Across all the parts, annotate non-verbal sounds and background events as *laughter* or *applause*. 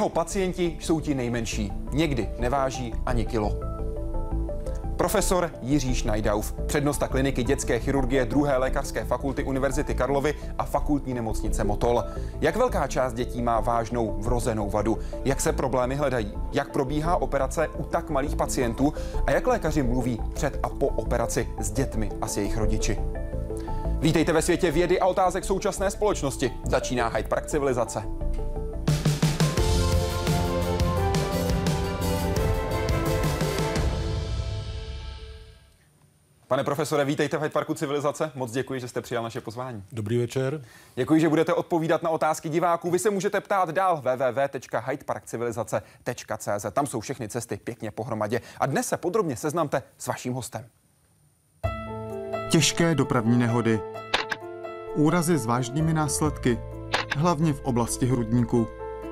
Jeho pacienti jsou ti nejmenší. Někdy neváží ani kilo. Profesor Jiří Schneidauf, přednosta kliniky dětské chirurgie druhé lékařské fakulty Univerzity Karlovy a fakultní nemocnice Motol. Jak velká část dětí má vážnou vrozenou vadu? Jak se problémy hledají? Jak probíhá operace u tak malých pacientů? A jak lékaři mluví před a po operaci s dětmi a s jejich rodiči? Vítejte ve světě vědy a otázek současné společnosti. Začíná Hyde Park civilizace. Pane profesore, vítejte v Hyde Parku Civilizace. Moc děkuji, že jste přijal naše pozvání. Dobrý večer. Děkuji, že budete odpovídat na otázky diváků. Vy se můžete ptát dál www.hydeparkcivilizace.cz. Tam jsou všechny cesty pěkně pohromadě. A dnes se podrobně seznamte s vaším hostem. Těžké dopravní nehody. Úrazy s vážnými následky, hlavně v oblasti hrudníku,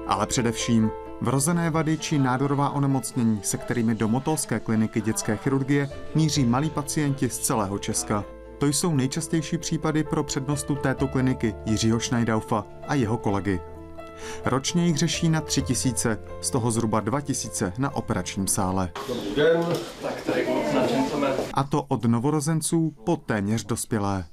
ale především Vrozené vady či nádorová onemocnění, se kterými do Motolské kliniky dětské chirurgie míří malí pacienti z celého Česka. To jsou nejčastější případy pro přednostu této kliniky Jiřího Schneidaufa a jeho kolegy. Ročně jich řeší na 3000, z toho zhruba 2000 na operačním sále. Dobrý den. Tak tady A to od novorozenců po téměř dospělé.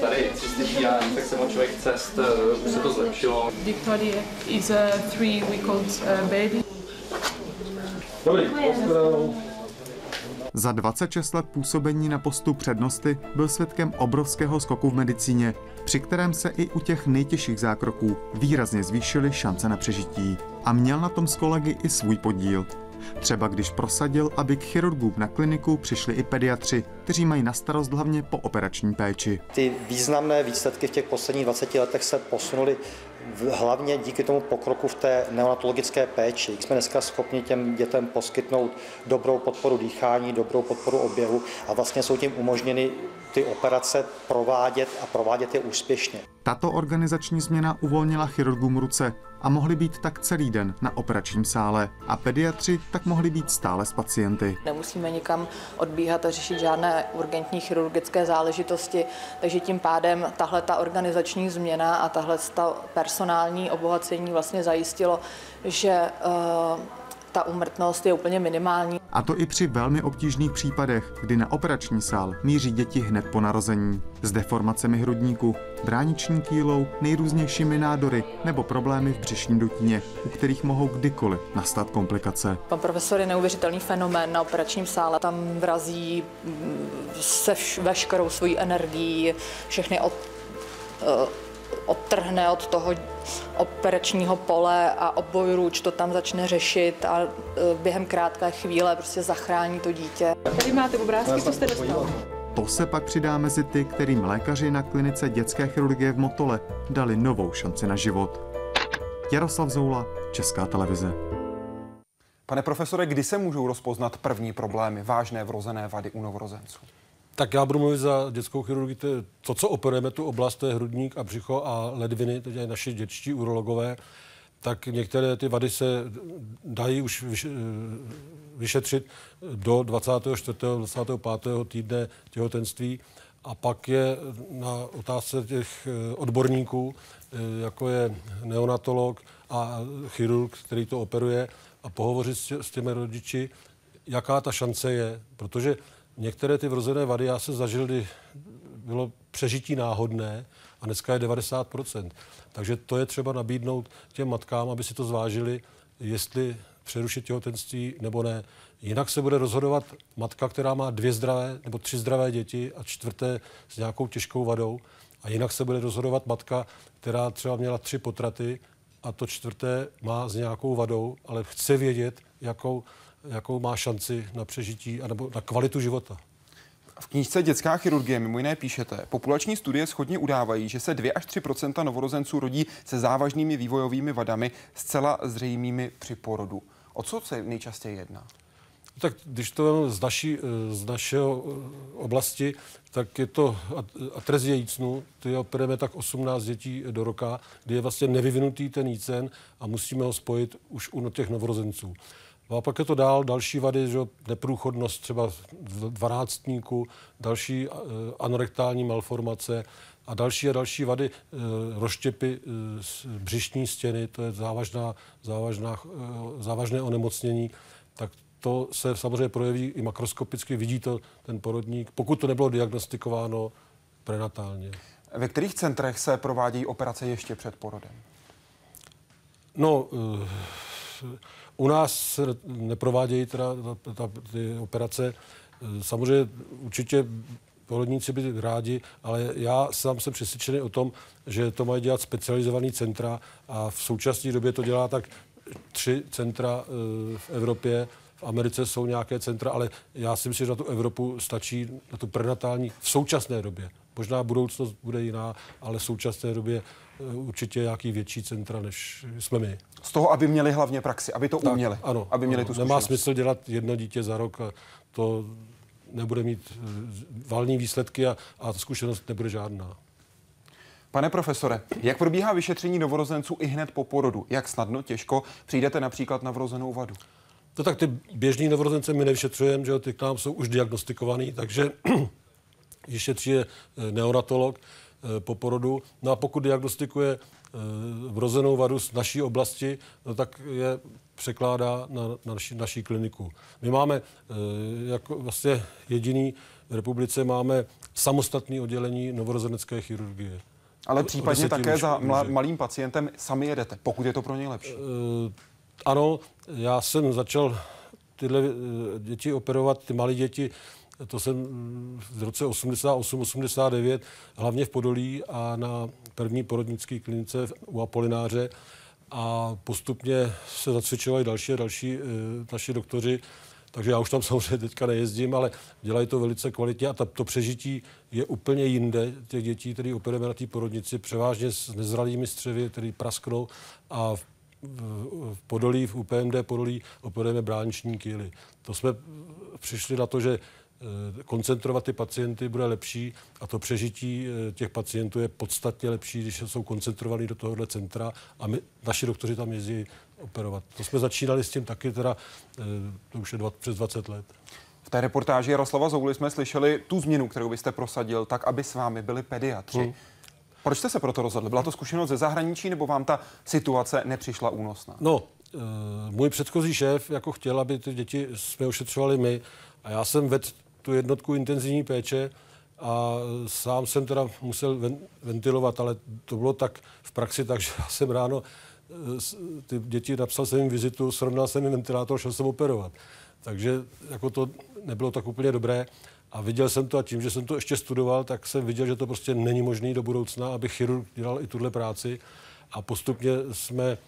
Tady cystitní infekce močových cest, už se to zlepšilo. Victoria is a three week old uh, baby. Dobrý, za 26 let působení na postu přednosti byl svědkem obrovského skoku v medicíně, při kterém se i u těch nejtěžších zákroků výrazně zvýšily šance na přežití. A měl na tom s kolegy i svůj podíl. Třeba když prosadil, aby k chirurgům na kliniku přišli i pediatři, kteří mají na starost hlavně po operační péči. Ty významné výsledky v těch posledních 20 letech se posunuly hlavně díky tomu pokroku v té neonatologické péči. Jsme dneska schopni těm dětem poskytnout dobrou podporu dýchání, dobrou podporu oběhu a vlastně jsou tím umožněny ty operace provádět a provádět je úspěšně. Tato organizační změna uvolnila chirurgům ruce a mohli být tak celý den na operačním sále a pediatři tak mohli být stále s pacienty. Nemusíme nikam odbíhat a řešit žádné urgentní chirurgické záležitosti, takže tím pádem tahle ta organizační změna a tahle ta personální obohacení vlastně zajistilo, že uh, ta umrtnost je úplně minimální. A to i při velmi obtížných případech, kdy na operační sál míří děti hned po narození. S deformacemi hrudníku, brániční kýlou, nejrůznějšími nádory nebo problémy v břišní dutině, u kterých mohou kdykoliv nastat komplikace. Pan profesor je neuvěřitelný fenomén na operačním sále. Tam vrazí mm, se vš- veškerou svojí energií, všechny od, uh, odtrhne od toho operačního pole a obojruč to tam začne řešit a e, během krátké chvíle prostě zachrání to dítě. Tady máte obrázky, co jste dostal. To se pak přidá mezi ty, kterým lékaři na klinice dětské chirurgie v Motole dali novou šanci na život. Jaroslav Zoula, Česká televize. Pane profesore, kdy se můžou rozpoznat první problémy, vážné vrozené vady u novorozenců? Tak já budu mluvit za dětskou chirurgii. To, co operujeme tu oblast, to je hrudník a břicho a ledviny, to je naši dětští urologové, tak některé ty vady se dají už vyšetřit do 24. 25. týdne těhotenství. A pak je na otázce těch eh, odborníků, eh, jako je neonatolog a chirurg, který to operuje, a pohovořit s těmi rodiči, jaká ta šance je. Protože některé ty vrozené vady já se zažil, kdy bylo přežití náhodné a dneska je 90%. Takže to je třeba nabídnout těm matkám, aby si to zvážili, jestli přerušit těhotenství nebo ne. Jinak se bude rozhodovat matka, která má dvě zdravé nebo tři zdravé děti a čtvrté s nějakou těžkou vadou. A jinak se bude rozhodovat matka, která třeba měla tři potraty a to čtvrté má s nějakou vadou, ale chce vědět, jakou jakou má šanci na přežití anebo na kvalitu života. V knížce Dětská chirurgie mimo jiné píšete, populační studie schodně udávají, že se 2 až 3% novorozenců rodí se závažnými vývojovými vadami zcela zřejmými při porodu. O co se nejčastěji jedná? Tak když to z naší, z našeho eh, oblasti, tak je to atrezie jícnu, ty operujeme tak 18 dětí do roka, kdy je vlastně nevyvinutý ten jícen a musíme ho spojit už u těch novorozenců. No a pak je to dál, další vady, že neprůchodnost třeba dvanáctníku, další anorektální malformace, a další a další vady, eh, rozštěpy eh, břišní stěny, to je závažná, závažná, eh, závažné onemocnění, tak to se samozřejmě projeví i makroskopicky, vidí to ten porodník, pokud to nebylo diagnostikováno prenatálně. Ve kterých centrech se provádějí operace ještě před porodem? No, u nás neprovádějí teda ta, ta, ty operace. Samozřejmě určitě porodníci by rádi, ale já sám jsem přesvědčený o tom, že to mají dělat specializovaný centra a v současné době to dělá tak tři centra eh, v Evropě, v Americe jsou nějaké centra, ale já si myslím, že na tu Evropu stačí na tu prenatální v současné době. Možná budoucnost bude jiná, ale v současné době eh, určitě nějaký větší centra, než jsme my. Z toho, aby měli hlavně praxi, aby to tak, uměli. Ano, aby měli ano. tu zkušenost. Nemá smysl dělat jedno dítě za rok. A to nebude mít eh, valní výsledky a, a ta zkušenost nebude žádná. Pane profesore, jak probíhá vyšetření novorozenců i hned po porodu? Jak snadno, těžko přijdete například na vrozenou vadu? No tak ty běžný novorozence my nevyšetřujeme, že ty k nám jsou už diagnostikovaný, takže vyšetří je eh, neonatolog eh, po porodu. No a pokud diagnostikuje vrozenou vadu z naší oblasti, no tak je překládá na, na naši, naší kliniku. My máme eh, jako vlastně jediný v republice máme samostatné oddělení novorozenecké chirurgie. Ale případně také za mla, malým pacientem sami jedete, pokud je to pro něj lepší. Ano, já jsem začal tyhle eh, děti operovat, ty malé děti, to jsem v roce 88-89, hlavně v Podolí a na první porodnické klinice u Apolináře. A postupně se zacvičovali další a další e, naši doktoři, takže já už tam *laughs* samozřejmě teďka nejezdím, ale dělají to velice kvalitně a ta, to přežití je úplně jinde. Těch dětí, které operujeme na té porodnici, převážně s nezralými střevy, které prasknou a v, v, v Podolí, v UPMD Podolí operujeme brániční kýly. To jsme přišli na to, že Eh, koncentrovat ty pacienty bude lepší a to přežití eh, těch pacientů je podstatně lepší, když jsou koncentrovaní do tohohle centra a my, naši doktoři tam jezdí operovat. To jsme začínali s tím taky, teda eh, to už je dva, přes 20 let. V té reportáži Jaroslava Zouly jsme slyšeli tu změnu, kterou byste prosadil, tak aby s vámi byli pediatři. Hmm. Proč jste se proto rozhodli? Byla to zkušenost ze zahraničí nebo vám ta situace nepřišla únosná? No, můj předchozí šéf jako chtěl, aby ty děti jsme ošetřovali my a já jsem vedl tu jednotku intenzivní péče a sám jsem teda musel ventilovat, ale to bylo tak v praxi, takže *laughs* já jsem ráno eh, ty děti napsal jsem jim vizitu, srovnal jsem jim ventilátor, šel jsem operovat. Takže jako to nebylo tak úplně dobré. A viděl jsem to a tím, že jsem to ještě studoval, tak jsem viděl, že to prostě není možné do budoucna, aby chirurg dělal i tuhle práci. A postupně jsme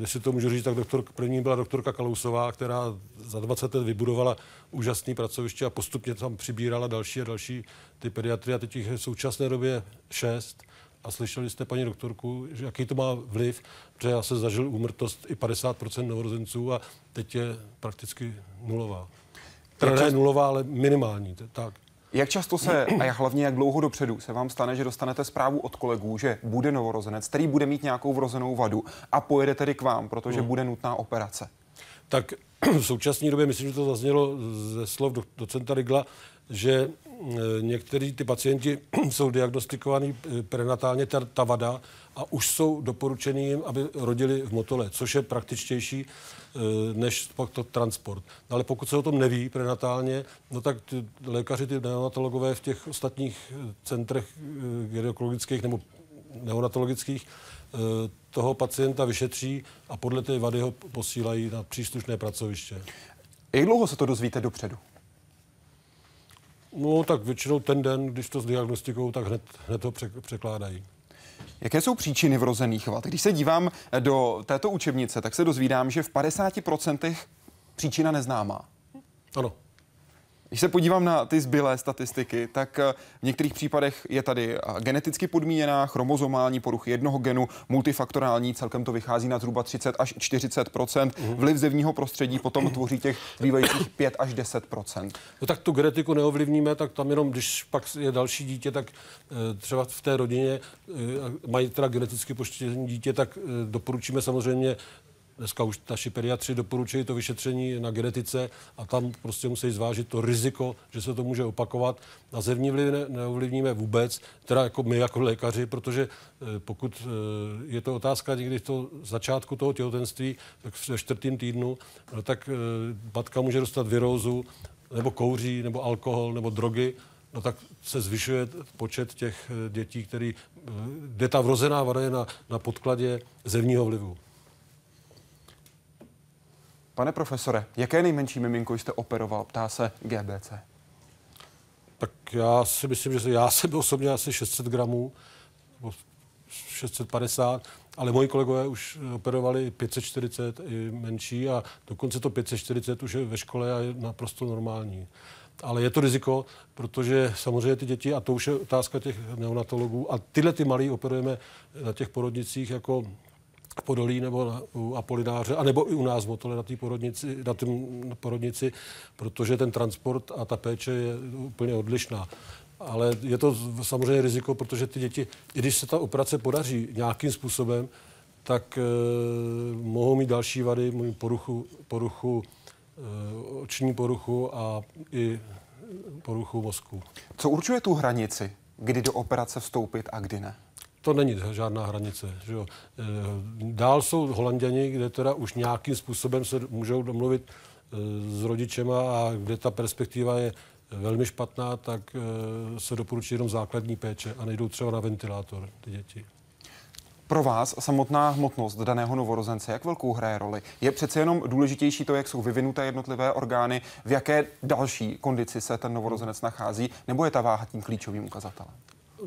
jestli to můžu říct, tak doktor, první byla doktorka Kalousová, která za 20 let vybudovala úžasný pracoviště a postupně tam přibírala další a další ty pediatry a teď jich v současné době šest. A slyšeli jste, paní doktorku, že jaký to má vliv, protože já se zažil úmrtnost i 50% novorozenců a teď je prakticky nulová. Teda ne nulová, ale minimální. Tak. Jak často se, a jak hlavně jak dlouho dopředu se vám stane, že dostanete zprávu od kolegů, že bude novorozenec, který bude mít nějakou vrozenou vadu a pojede tedy k vám, protože hmm. bude nutná operace? Tak *clears throat* v současné době, myslím, že to zaznělo ze slov do, docenta Rigla, že e, někteří ty pacienti *clears throat* jsou diagnostikovaní e, prenatálně ta, ta vada a už jsou doporučeni jim, aby rodili v motole, což je praktičtější e, než pak to transport. No ale pokud se o tom neví prenatálně, no tak ty lékaři, ty neonatologové v těch ostatních centrech gynekologických nebo neonatologických toho pacienta vyšetří a podle té vady ho posílají na příslušné pracoviště. Jak dlouho se to dozvíte dopředu? No tak většinou ten den, když to zdiagnostikují, tak hned, hned to překládají. Jaké jsou příčiny vrozených vad? Když se dívám do této učebnice, tak se dozvídám, že v 50% příčina neznámá. Ano. Když se podívám na ty zbylé statistiky, tak eh, v některých případech je tady eh, geneticky podmíněná chromozomální poruchy jednoho genu, multifaktorální, celkem to vychází na zhruba 30 až 40 mm. Vliv zevního prostředí potom tvoří těch zbývajících 5 až 10% No tak tu genetiku neovlivníme, tak tam jenom, když pak je další dítě, tak eh, třeba v té rodině mají teda geneticky poštění dítě, tak doporučíme samozřejmě dneska už naši pediatři doporučují to vyšetření na genetice a tam prostě musí zvážit to riziko, že se to může opakovat. Na zevní vliv ne, neovlivníme vůbec, teda jako my jako lékaři, protože eh, pokud eh, je to otázka někdy to začátku toho těhotenství, tak ve čtvrtém týdnu, no, tak matka může dostat virózu, nebo kouří, nebo alkohol, nebo drogy, no tak se zvyšuje počet těch dětí, který, kde ta vrozená vada je na, na podkladě zevního vlivu. Pane profesore, jaké nejmenší miminko jste operoval, ptá se GBC. Tak já si myslím, že já jsem osobně asi 600 gramů, 650, ale moji kolegové už operovali 540 i menší a dokonce to 540 už je ve škole a je naprosto normální. Ale je to riziko, protože samozřejmě ty děti, a to už je otázka těch neonatologů, a tyhle ty malí operujeme na těch porodnicích jako Podolí nebo na, u Apolináře, anebo i u nás Motole na té porodnici, na tým porodnici, protože ten transport a ta péče je úplně odlišná. Ale je to samozřejmě riziko, protože ty děti, i když se ta operace podaří nějakým způsobem, tak e, mohou mít další vady, poruchu, poruchu e, oční poruchu a i poruchu mozku. Co určuje tu hranici, kdy do operace vstoupit a kdy ne? To není žádná hranice. Že jo. Eh, dál jsou Holanděni, kde teda už nějakým způsobem se můžou domluvit eh, s rodičema a kde ta perspektiva je velmi špatná, tak eh, se doporučí jenom základní péče a nejdou třeba na ventilátor ty děti. Pro vás samotná hmotnost daného novorozence, jak velkou hraje roli? Je přece jenom důležitější to, jak jsou vyvinuté jednotlivé orgány, v jaké další kondici se ten novorozenec nachází, nebo je ta váha tím klíčovým ukazatelem?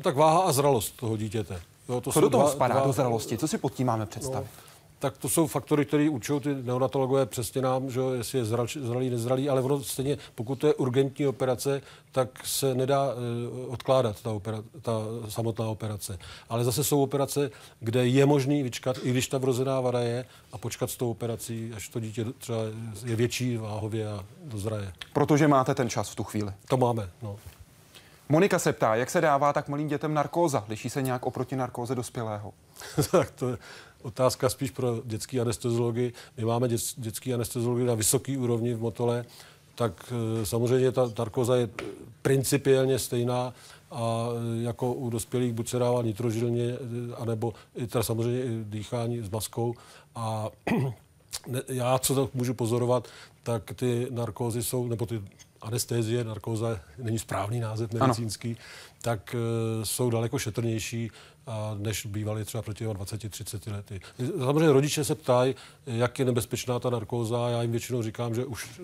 Tak váha a zralost toho dítěte. Jo, to Co do toho dva, spadá, dva, do zralosti? Co si pod tím máme představit? No, tak to jsou faktory, které učou ty neonatologové přesně nám, že jestli je zral, zralý, nezralý, ale ono stejně, pokud to je urgentní operace, tak se nedá uh, odkládat ta, opera, ta samotná operace. Ale zase jsou operace, kde je možný vyčkat, i když ta vrozená vada je, a počkat s tou operací, až to dítě třeba je větší váhově a dozraje. Protože máte ten čas v tu chvíli. To máme, no. Monika se ptá, jak se dává tak malým dětem narkóza? Liší se nějak oproti narkóze dospělého? *laughs* tak to je otázka spíš pro dětský anesteziologii. My máme dět, dětský anesteziologii na vysoké úrovni v Motole, tak e, samozřejmě ta narkóza je principiálně stejná a e, jako u dospělých buď se dává nitrožilně, e, anebo teda samozřejmě i dýchání s maskou. A *clears throat* já, co to můžu pozorovat, tak ty narkózy jsou, nebo ty anestézie, narkóza není správný název medicínský, ano. tak uh, jsou daleko šetrnější, a než bývaly třeba proti 20-30 lety. Samozřejmě rodiče se ptají, jak je nebezpečná ta narkóza. Já jim většinou říkám, že už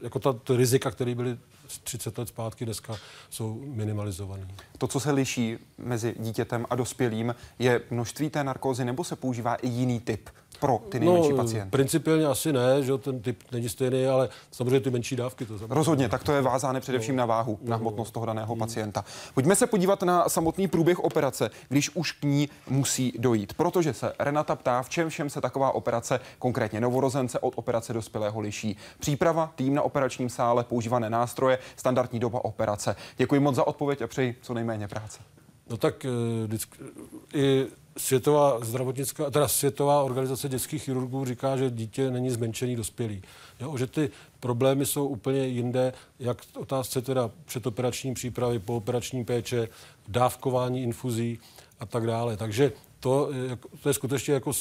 jako ta, ta rizika, které byly 30 let zpátky, dneska jsou minimalizované. To, co se liší mezi dítětem a dospělým, je množství té narkózy nebo se používá i jiný typ pro ty nejmenší no, pacienty? Principiálně asi ne, že ten typ není stejný, ale samozřejmě ty menší dávky to znamená. Rozhodně, tak to je vázáno především no. na váhu, no. na hmotnost toho daného mm. pacienta. Pojďme se podívat na samotný průběh operace, když už k ní musí dojít. Protože se Renata ptá, v čem všem se taková operace, konkrétně novorozence, od operace dospělého liší. Příprava, tým na operačním sále, používané nástroje, standardní doba operace. Děkuji moc za odpověď a přeji co nejméně práce. No tak eh, vždycky, i Světová zdravotnická, teda Světová organizace dětských chirurgů říká, že dítě není zmenšený dospělý. Jo, že ty problémy jsou úplně jinde, jak otázce teda předoperační přípravy, pooperační péče, dávkování infuzí a tak dále. Takže to, to je skutečně jako...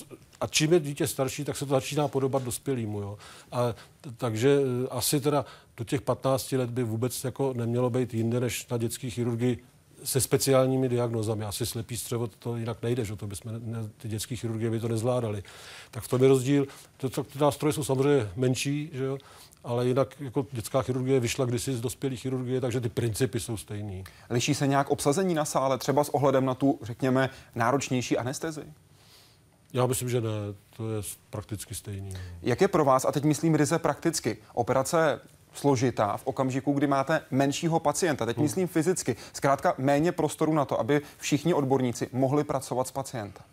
A čím je dítě starší, tak se to začíná podobat dospělýmu. Jo? A, takže eh, asi teda do těch 15 let by vůbec jako nemělo být jinde než na dětské chirurgii se speciálními diagnozami. Asi slepý střevo to jinak nejde, že to bychom, ne, ty dětské chirurgie by to nezvládali. Tak v tom je rozdíl. To, to, ty nástroje jsou samozřejmě menší, že jo? ale jinak jako dětská chirurgie vyšla kdysi z dospělé chirurgie, takže ty principy jsou stejný. Liší se nějak obsazení na sále, třeba s ohledem na tu, řekněme, náročnější anestezi? Já myslím, že ne, to je prakticky stejný. Jak je pro vás, a teď myslím ryze prakticky, operace složitá v okamžiku, kdy máte menšího pacienta. Teď hmm. myslím fyzicky. Zkrátka méně prostoru na to, aby všichni odborníci mohli pracovat s pacientem.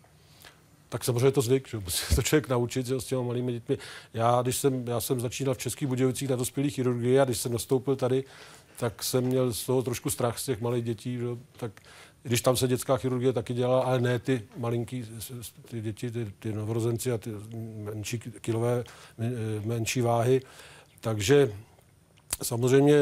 Tak samozřejmě to zvyk, že *laughs* musí to člověk naučit že, s těma malými dětmi. Já, když jsem, já jsem začínal v Českých Budějovicích na dospělých chirurgii a když jsem nastoupil tady tak jsem měl z toho trošku strach z těch malých dětí, že? tak když tam se dětská chirurgie taky dělala, ale ne ty malinký, ty děti, ty, ty novorozenci a ty menší kilové, menší váhy. Takže Samozřejmě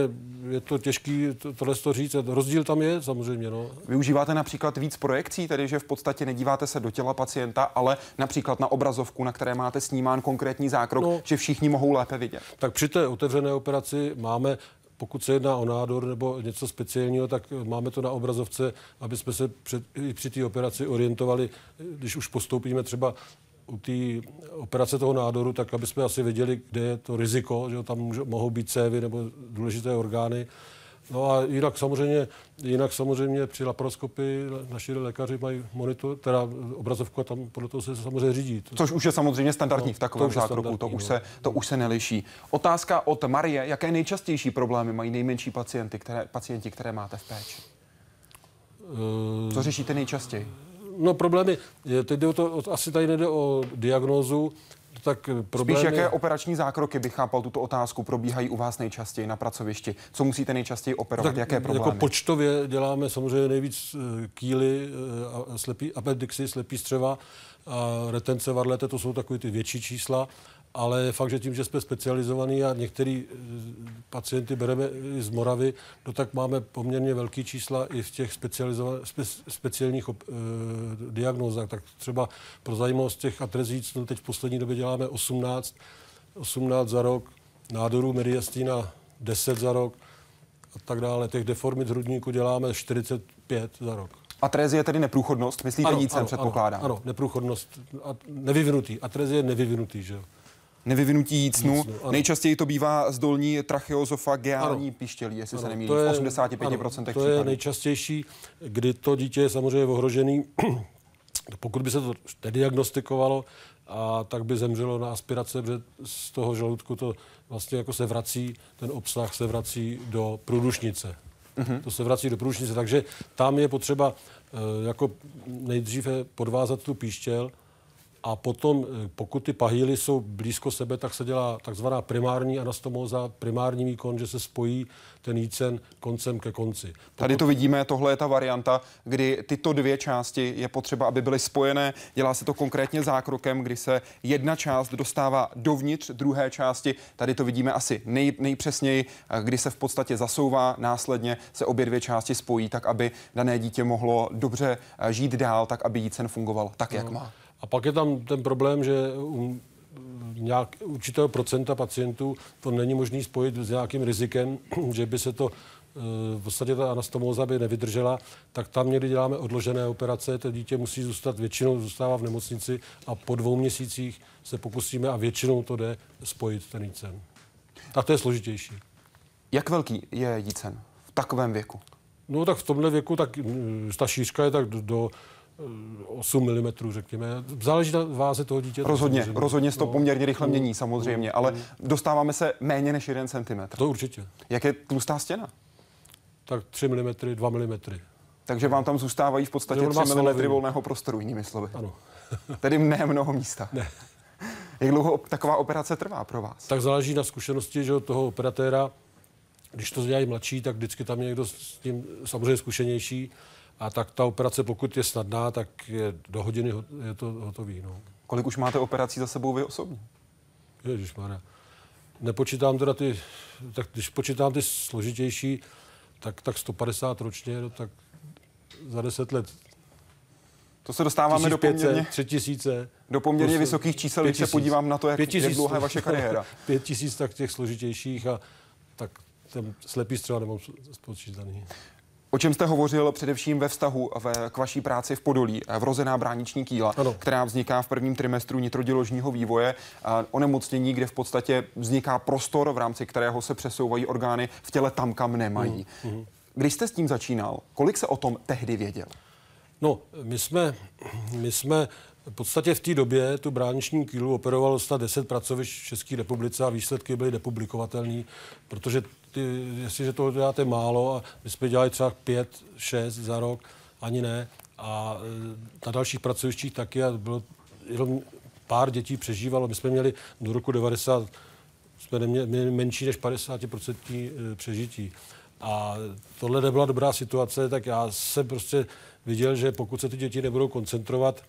je to těžké to, tohle to říct. Rozdíl tam je samozřejmě. No. Využíváte například víc projekcí, tedy že v podstatě nedíváte se do těla pacienta, ale například na obrazovku, na které máte snímán konkrétní zákrok, no, že všichni mohou lépe vidět. Tak při té otevřené operaci máme pokud se jedná o nádor nebo něco speciálního, tak máme to na obrazovce, aby jsme se před, při té operaci orientovali, když už postoupíme třeba u té operace toho nádoru, tak aby jsme asi věděli, kde je to riziko, že tam můžou, mohou být cévy nebo důležité orgány. No a jinak samozřejmě, jinak samozřejmě při laparoskopii naši lékaři mají monitor, teda obrazovku a tam podle toho se samozřejmě řídí. Což už je samozřejmě standardní no, v takovém to zákroku, to už, no. se, to už se neliší. Otázka od Marie, jaké nejčastější problémy mají nejmenší pacienty, které, pacienti, které máte v péči? Uh, Co řešíte nejčastěji? No problémy, teď jde o to, asi tady nejde o diagnózu, tak problémy... Spíš jaké operační zákroky, bych chápal tuto otázku, probíhají u vás nejčastěji na pracovišti? Co musíte nejčastěji operovat? Tak jaké problémy? Jako počtově děláme samozřejmě nejvíc eh, kýly, eh, slepý, appendixy, slepý střeva, a retence varlete, to jsou takové ty větší čísla ale je fakt, že tím, že jsme specializovaní a některý eh, pacienty bereme z Moravy, no tak máme poměrně velký čísla i v těch spe, speciálních uh, diagnózách. Tak třeba pro zajímavost těch atrezíc, no teď v poslední době děláme 18, 18 za rok, nádorů mediastina 10 za rok a tak dále. Těch deformit hrudníku děláme 45 za rok. Atrezie je tedy neprůchodnost, myslíte ano, jícem, předpokládám? Ano, ano, neprůchodnost, a nevyvinutý. Atrezie je nevyvinutý, že jo nevyvinutí jícnu. Nejčastěji to bývá z dolní tracheozofageální pištělí, jestli ano, se nemýlím, v 85% ano, To případů. je nejčastější, kdy to dítě je samozřejmě ohrožený. *clears throat* Pokud by se to nediagnostikovalo, a tak by zemřelo na aspirace, protože z toho žaludku to vlastně jako se vrací, ten obsah se vrací do průdušnice. Mm-hmm. To se vrací do průdušnice, takže tam je potřeba eh, jako nejdříve podvázat tu píštěl, a potom, eh, pokud ty pahýly jsou blízko sebe, tak se dělá takzvaná primární anastomóza, primární výkon, že se spojí ten jícen koncem ke konci. Pokud... Tady to vidíme, tohle je ta varianta, kdy tyto dvě části je potřeba, aby byly spojené. Dělá se to konkrétně zákrokem, kdy se jedna část dostává dovnitř druhé části. Tady to vidíme asi nej, nejpřesněji, eh, kdy se v podstatě zasouvá, následně se obě dvě části spojí, tak aby dané dítě mohlo dobře eh, žít dál, tak aby jícen fungoval tak, jak no. má. A pak je tam ten problém, že u nějak určitého procenta pacientů to není možné spojit s nějakým rizikem, *clears throat* že by se to eh, v podstatě ta anastomóza by nevydržela, tak tam někdy děláme odložené operace, to dítě musí zůstat, většinou zůstává v nemocnici a po dvou měsících se pokusíme a většinou to jde spojit ten jícen. Tak to je složitější. Jak velký je jícen v takovém věku? No tak v tomhle věku tak mm, ta šířka je tak do, do 8 mm, řekněme. Záleží na váze toho dítěte. Rozhodně, samozřejmě. rozhodně se to no. poměrně rychle mění, mm. samozřejmě, mm. ale dostáváme se méně než 1 cm. To určitě. Jak je tlustá stěna? Tak 3 mm, 2 mm. Takže vám tam zůstávají v podstatě 3 mm volného prostoru, jinými slovy. Ano. *laughs* Tedy ne mnoho místa. Ne. *laughs* Jak dlouho taková operace trvá pro vás? Tak záleží na zkušenosti že toho operatéra. Když to dělají mladší, tak vždycky tam je někdo s tím samozřejmě zkušenější a tak ta operace, pokud je snadná, tak je do hodiny je to hotový. No. Kolik už máte operací za sebou vy osobně? Ježišmarja. Nepočítám teda ty, tak když počítám ty složitější, tak, tak 150 ročně, no, tak za 10 let to se dostáváme 1500, do poměrně... 3000. Do poměrně vysokých čísel, když se podívám na to, jak, 5000, jak dlouhá je vaše kariéra. *laughs* 5000 tak těch složitějších a tak ten slepý střela nemám spočítaný. O čem jste hovořil především ve vztahu ve, k vaší práci v Podolí, eh, vrozená brániční kýla, ano. která vzniká v prvním trimestru nitrodiložního vývoje, onemocnění, kde v podstatě vzniká prostor, v rámci kterého se přesouvají orgány v těle tam, kam nemají. Mm. Když jste s tím začínal, kolik se o tom tehdy věděl? No, my jsme, my jsme v podstatě v té době tu brániční kýlu operovalo 110 pracovišť v České republice a výsledky byly nepublikovatelné, protože ty, jestliže toho děláte málo a my jsme dělali třeba 5, 6 za rok, ani ne, a e, na dalších pracovištích taky a bylo jenom pár dětí přežívalo. My jsme měli do roku 90 jsme neměli, měli menší než 50% e, přežití. A tohle nebyla dobrá situace, tak já jsem prostě viděl, že pokud se ty děti nebudou koncentrovat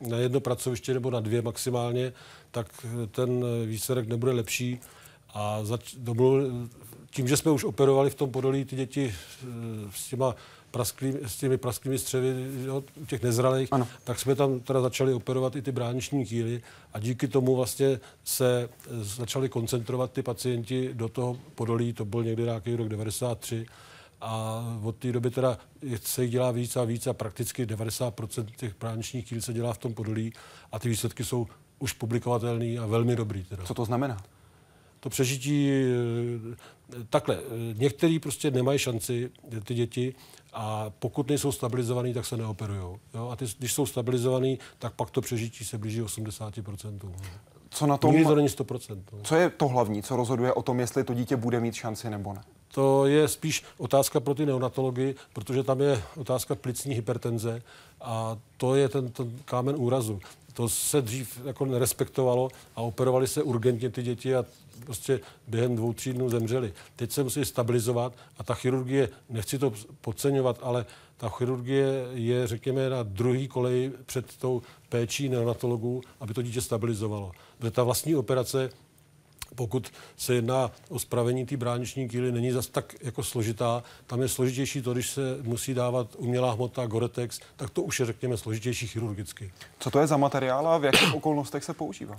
na jedno pracoviště nebo na dvě maximálně, tak ten výsledek nebude lepší. A zač- domluvil, tím, že jsme už operovali v tom podolí ty děti eh, s těma prasklý, s těmi prasklými střevy jo, těch nezralých, Ano. tak jsme tam teda začali operovat i ty brániční kýly a díky tomu vlastně se eh, začali koncentrovat ty pacienti do toho podolí, to byl někdy nějaký rok 93 a od té doby teda se jich dělá víc a víc a prakticky 90% těch bráničních kýl se dělá v tom podolí a ty výsledky jsou už publikovatelný a velmi dobrý. Teda Co to znamená? To přežití eh, takhle. eh, Některý prostě nemají šanci, eh, ty děti, a pokud nejsou stabilizovaný, tak se neoperují. Jo? A ty, když jsou stabilizovaný, tak pak to přežití se blíží 80%. no. Co na tom, Nikdy to není 100%. No. co je to hlavní, co rozhoduje o tom, jestli to dítě bude mít šanci nebo ne? To je spíš otázka pro ty neonatology, protože tam je otázka plicní hypertenze a to je ten, ten kámen úrazu. To se dřív jako nerespektovalo a operovali se urgentně ty děti a prostě během dvou, tří dnů zemřeli. Teď se musí stabilizovat a ta chirurgie, nechci to podceňovat, ale ta chirurgie je, řekněme, na druhý koleji před tou péčí neonatologů, aby to dítě stabilizovalo. Protože ta vlastní operace pokud se jedná o spravení té brániční kýly, není zas tak jako složitá. Tam je složitější to, když se musí dávat umělá hmota, Goretex, tak to už je, řekněme, složitější chirurgicky. Co to je za materiál a v jakých okolnostech se používá?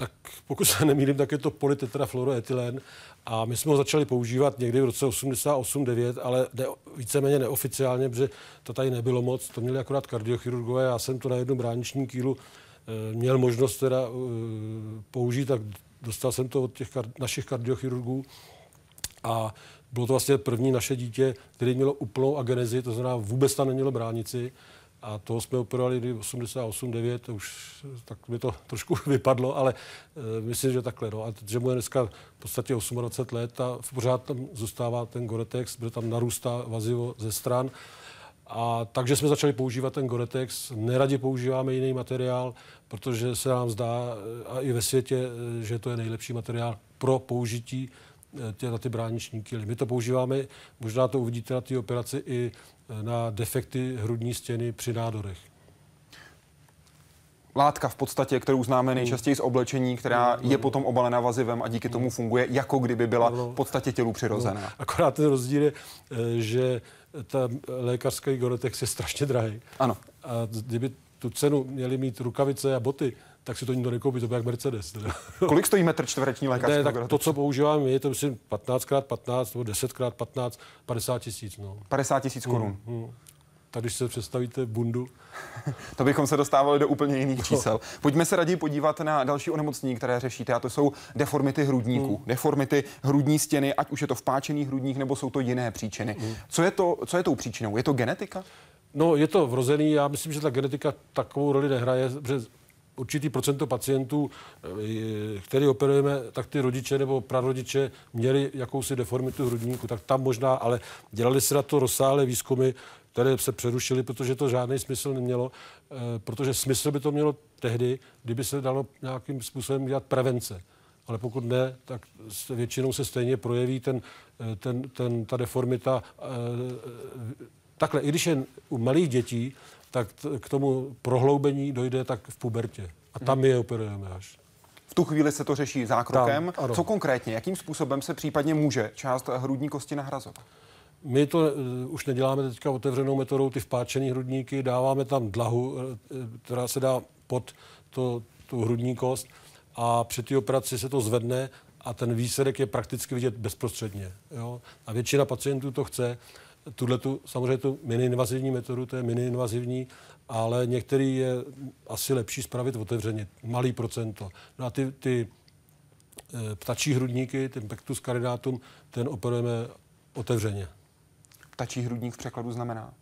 Tak pokud se nemýlím, tak je to polytetrafluoroetylen a my jsme ho začali používat někdy v roce 88-9, ale ne, víceméně neoficiálně, protože to tady nebylo moc, to měli akorát kardiochirurgové, já jsem to na jednu brániční kýlu e, měl možnost teda e, použít, tak dostal jsem to od těch kar- našich kardiochirurgů a bylo to vlastně první naše dítě, který mělo úplnou agenezi, to znamená vůbec tam nemělo bránici. A toho jsme operovali kdy 88, 9, to už tak mi to *laughs* trošku vypadlo, ale e, myslím, že takhle. No. A že mu je dneska v podstatě 28 let a pořád tam zůstává ten Goretex, protože tam narůstá vazivo ze stran. A takže jsme začali používat ten Goretex. Neradi používáme jiný materiál, protože se nám zdá, e, a i ve světě, e, že to je nejlepší materiál pro použití tě, na ty brániční. My to používáme, možná to uvidíte na té operaci, i e, na defekty hrudní stěny při nádorech. Látka v podstatě, kterou známe nejčastěji z oblečení, která je potom obalena vazivem a díky tomu funguje, jako kdyby byla v podstatě tělu přirozená. Akorát ten rozdíl je, e, že ta lékařský Goretex je strašně drahý. Ano. A kdyby tu cenu měli mít rukavice a boty, tak si to nikdo nekoupí, to bude jak Mercedes. Teda. *laughs* Kolik stojí metr čtvereční Ne, lékařského tak to, co používáme my, je to myslím 15x15 nebo 10x15, 50 tisíc. No. 50 tisíc korun. Hmm. Tak když se představíte bundu, *laughs* To bychom se dostávali do úplně jiných čísel. Pojďme se raději podívat na další onemocnění, které řešíte, a to jsou deformity hrudníků. Deformity hrudní stěny, ať už je to vpáčený hrudník, nebo jsou to jiné příčiny. Co je, to, co je tou příčinou? Je to genetika? No, je to vrozený. Já myslím, že ta genetika takovou roli nehraje, protože určitý procento pacientů, eh, který operujeme, tak ty rodiče nebo prarodiče měli jakousi deformitu hrudníku, tak tam možná, ale dělali se na to rozsáhlé výzkumy, které se přerušily, protože to žádný smysl nemělo, eh, protože smysl by to mělo tehdy, kdyby se dalo nějakým způsobem dělat prevence. Ale pokud ne, tak většinou se stejně projeví ten, eh, ten, ten, ta deformita takhle, i když je u malých dětí, tak k tomu prohloubení dojde tak v pubertě. A tam my je operujeme až. V tu chvíli se to řeší zákrokem. Tam, ano. Co konkrétně? Jakým způsobem se případně může část hrudní kosti nahrazovat? My to uh, už neděláme teďka otevřenou metodou, ty vpáčený hrudníky, dáváme tam dlahu, eh, která se dá pod to, tu hrudní kost a při té operaci se to zvedne a ten výsledek je prakticky vidět bezprostředně. Jo? A většina pacientů to chce. Tuhle tu, samozřejmě tu miniinvazivní metodu, to je miniinvazivní, ale některý je asi lepší spravit otevřeně, malý procento. No a ty, ty eh, ptačí hrudníky, ten pectus carinatum, ten operujeme otevřeně. Ptačí hrudník v překladu znamená.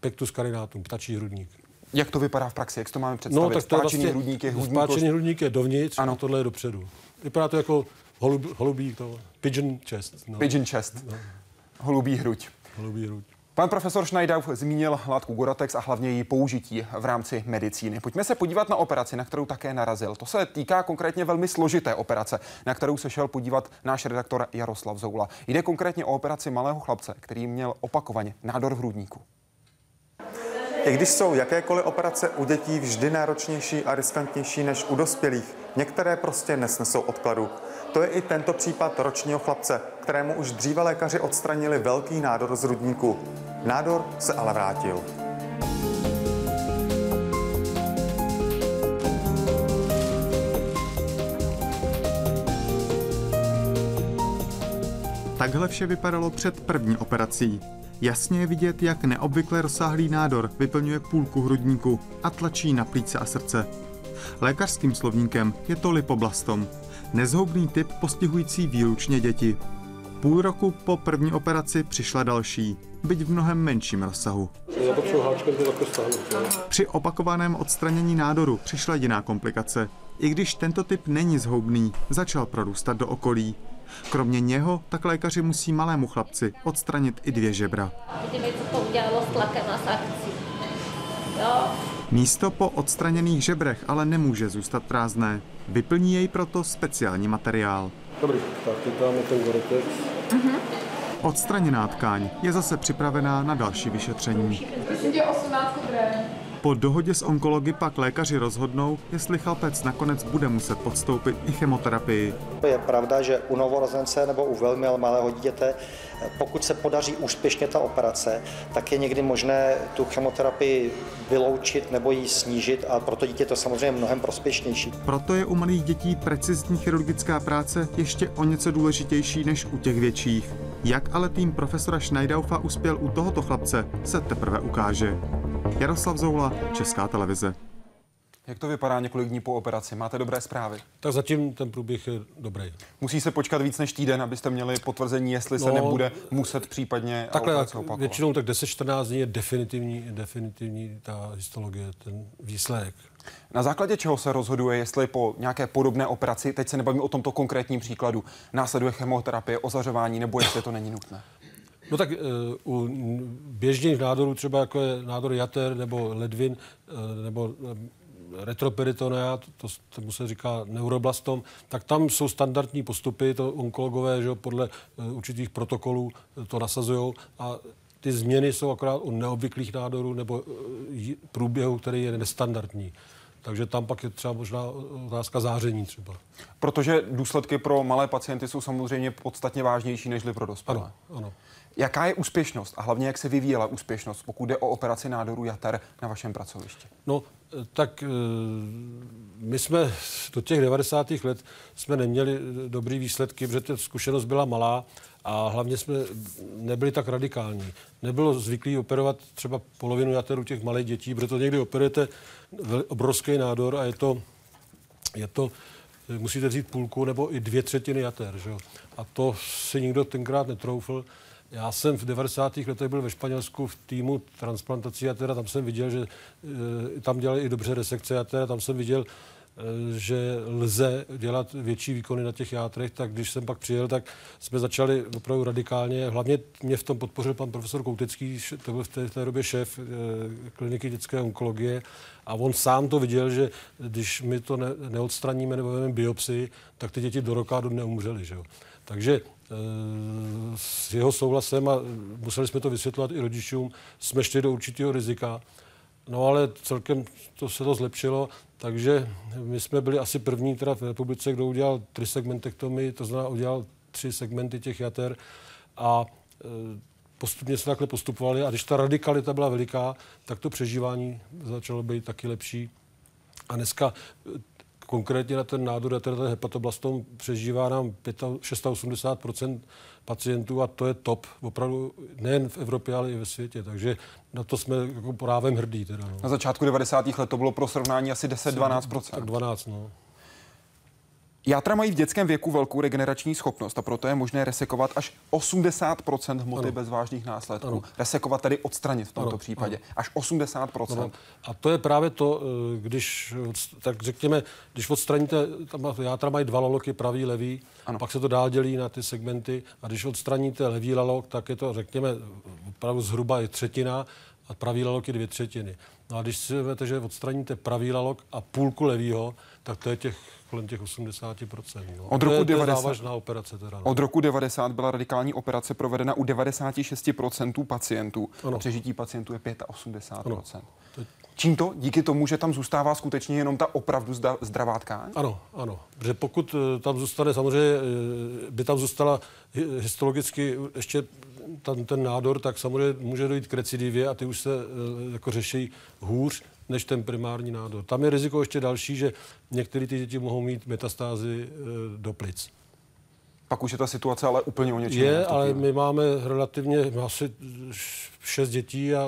Pectus carinatum, ptačí hrudník. Jak to vypadá v praxi? Jak to máme představit? No, tak to vlastně, hrudník je hrudní vpáčený kost. hrudník je dovnitř Ano. a tohle je dopředu. Vypadá to jako holub, holubí, to, pigeon chest. No. Pigeon chest. Holubí hruď. Holubí hruď. Pan profesor Schneidauf zmínil látku Goratex a hlavně její použití v rámci medicíny. Pojďme se podívat na operaci, na kterou také narazil. To se týká konkrétně velmi složité operace, na kterou se šel podívat náš redaktor Jaroslav Zoula. Jde konkrétně o operaci malého chlapce, který měl opakovaně nádor v hrudníku. I když jsou jakékoliv operace u dětí vždy náročnější a riskantnější než u dospělých, některé prostě nesnesou odkladu. To je i tento případ ročního chlapce, kterému už dříve lékaři odstranili velký nádor z rudníku. Nádor se ale vrátil. Takhle vše vypadalo před první operací. Jasně je vidět, jak neobvykle rozsáhlý nádor vyplňuje půlku hrudníku a tlačí na plíce a srdce. Lékařským slovníkem je to lipoblastom, nezhoubný typ postihující výlučně děti. Půl roku po první operaci přišla další, byť v mnohem menším rozsahu. Při opakovaném odstranění nádoru přišla jiná komplikace. I když tento typ není zhoubný, začal prorůstat do okolí. Kromě něho tak lékaři musí malému chlapci odstranit i dvě žebra. To. Jo? Místo po odstraněných žebrech ale nemůže zůstat prázdné. Vyplní jej proto speciální materiál. Dobrý, tak teď dáme ten Goretex. Odstraněná tkáň je zase připravená na další vyšetření. Prosím tě 18 dobré. Po dohodě s onkology pak lékaři rozhodnou, jestli chlapec nakonec bude muset podstoupit i chemoterapii. Je pravda, že u novorozence nebo u velmi malého dítěte, pokud se podaří úspěšně ta operace, tak je někdy možné tu chemoterapii vyloučit nebo ji snížit a pro to dítě to samozřejmě mnohem prospěšnější. Proto je u malých dětí precizní chirurgická práce ještě o něco důležitější než u těch větších. Jak ale tým profesora Schneidaufa uspěl u tohoto chlapce, se teprve ukáže. Jaroslav Zoula, Česká televize. Jak to vypadá několik dní po operaci? Máte dobré zprávy? Tak zatím ten průběh je dobrý. Musí se počkat víc než týden, abyste měli potvrzení, jestli se No, nebude muset případně Takhle operace tak, opakovat. většinou tak 10-14 dní je definitivní, definitivní ta histologie, ten výsledek. Na základě čeho se rozhoduje, jestli po nějaké podobné operaci, teď se nebavím o tomto konkrétním příkladu, následuje chemoterapie, ozařování, nebo jestli to není nutné? No tak uh, u běžných nádorů, třeba jako je nádor jater nebo ledvin uh, nebo um, retroperitonea, to, tomu se říká neuroblastom, tak tam jsou standardní postupy, to onkologové, že jo, podle uh, určitých protokolů uh, to nasazují a ty změny jsou akorát u neobvyklých nádorů nebo j- průběhu, který je nestandardní. Takže tam pak je třeba možná otázka záření třeba. Protože důsledky pro malé pacienty jsou samozřejmě podstatně vážnější než pro dospělé. Ano, ano. Jaká je úspěšnost a hlavně jak se vyvíjela úspěšnost, pokud jde o operaci nádoru jater na vašem pracovišti? No, tak eh, my jsme do těch 90. let jsme neměli eh, dobrý výsledky, protože ta zkušenost byla malá a hlavně jsme nebyli tak radikální. Nebylo zvyklý operovat třeba polovinu jateru těch malých dětí, protože to někdy operujete obrovský nádor a je to, je to eh, musíte vzít půlku nebo i dvě třetiny jater. Že? A to si nikdo tenkrát netroufl. Já jsem v 90. letech byl ve Španělsku v týmu transplantací a tam jsem viděl, že e, tam dělali i dobře resekce a tam jsem viděl, e, že lze dělat větší výkony na těch játrech, tak když jsem pak přijel, tak jsme začali opravdu radikálně. Hlavně mě v tom podpořil pan profesor Koutický, to byl v té, v té době šéf e, kliniky dětské onkologie a on sám to viděl, že když my to ne, neodstraníme nebo vezmeme biopsii, tak ty děti do roka do dne umřely. Že jo? Takže s jeho souhlasem a museli jsme to vysvětlovat i rodičům, jsme šli do určitého rizika. No ale celkem to se to zlepšilo, takže my jsme byli asi první teda v republice, kdo udělal trisegmentektomii, to znamená udělal tři segmenty těch jater a e, postupně se takhle postupovali a když ta radikalita byla veliká, tak to přežívání začalo být taky lepší. A dneska eh, konkrétně na ten nádor, na ten hepatoblastom přežívá nám 86% pacientů a to je top, opravdu nejen v Evropě, ale i ve světě. Takže na to jsme jako právem hrdí. Teda, no. Na začátku 90. let to bylo pro srovnání asi 10-12%. Tak 12, no. Játra mají v dětském věku velkou regenerační schopnost a proto je možné resekovat až 80% hmoty ano. bez vážných následků. Ano. Resekovat tedy odstranit v tomto ano. případě. Ano. Až 80%. Ano. A to je právě to, eh, když, tak řekněme, když odstraníte, tam játra mají dva laloky, pravý, levý, ano. pak se to dál dělí na ty segmenty a když odstraníte levý lalok, tak je to, řekněme, opravdu zhruba je třetina a pravý lalok je dvě třetiny. No a když si vezmete, že odstraníte pravý lalok a půlku levýho, tak to je těch kolem těch 80%. No. Od roku, to je, 90, to je operace teda, no. od roku 90 byla radikální operace provedena u 96% pacientů. Ano. A přežití pacientů je 85%. Ano. Čím to? Díky tomu, že tam zůstává skutečně jenom ta opravdu zdravá tkáň? Ano, ano. Protože pokud eh, tam zůstane, samozřejmě eh, by tam zůstala histologicky ještě tam ten nádor, tak samozřejmě může dojít k recidivě a ty už se eh, jako řeší hůř než ten primární nádor. Tam je riziko ještě další, že některé ty děti mohou mít metastázy do plic. Pak už je ta situace ale úplně o něčem. Je, ale my máme relativně asi šest dětí, a,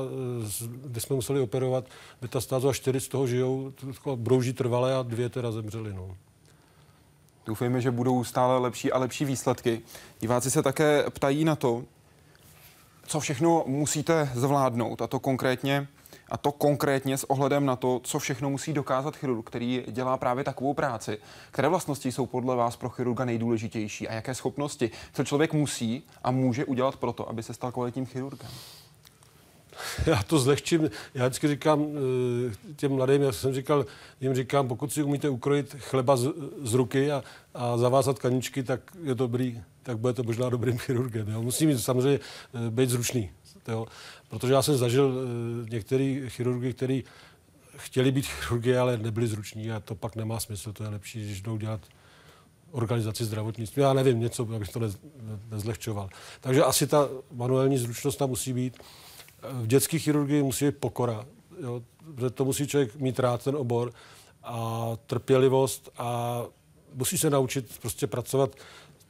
kde jsme museli operovat metastázu a čtyři z toho žijou, brouží trvalé a dvě teda zemřely. No. Doufejme, že budou stále lepší a lepší výsledky. Diváci se také ptají na to, co všechno musíte zvládnout, a to konkrétně a to konkrétně s ohledem na to, co všechno musí dokázat chirurg, který dělá právě takovou práci. Které vlastnosti jsou podle vás pro chirurga nejdůležitější a jaké schopnosti? Co člověk musí a může udělat pro to, aby se stal kvalitním chirurgem? Já to zlehčím. Já vždycky říkám eh, těm mladým, já jsem říkal, jim říkám, pokud si umíte ukrojit chleba z, z ruky a, a zavázat kaničky, tak je to dobrý, tak bude to možná dobrým chirurgem. Jo. Musí mít samozřejmě eh, být zručný. Jo. Protože já jsem zažil eh, některý chirurgy, kteří chtěli být chirurgy, ale nebyli zruční a to pak nemá smysl. To je lepší, když jdou dělat organizaci zdravotnictví. Já nevím, něco, abych to nezlehčoval. Takže asi ta manuální zručnost tam musí být. V dětské chirurgii musí být pokora. Jo? To musí člověk mít rád ten obor a trpělivost a musí se naučit prostě pracovat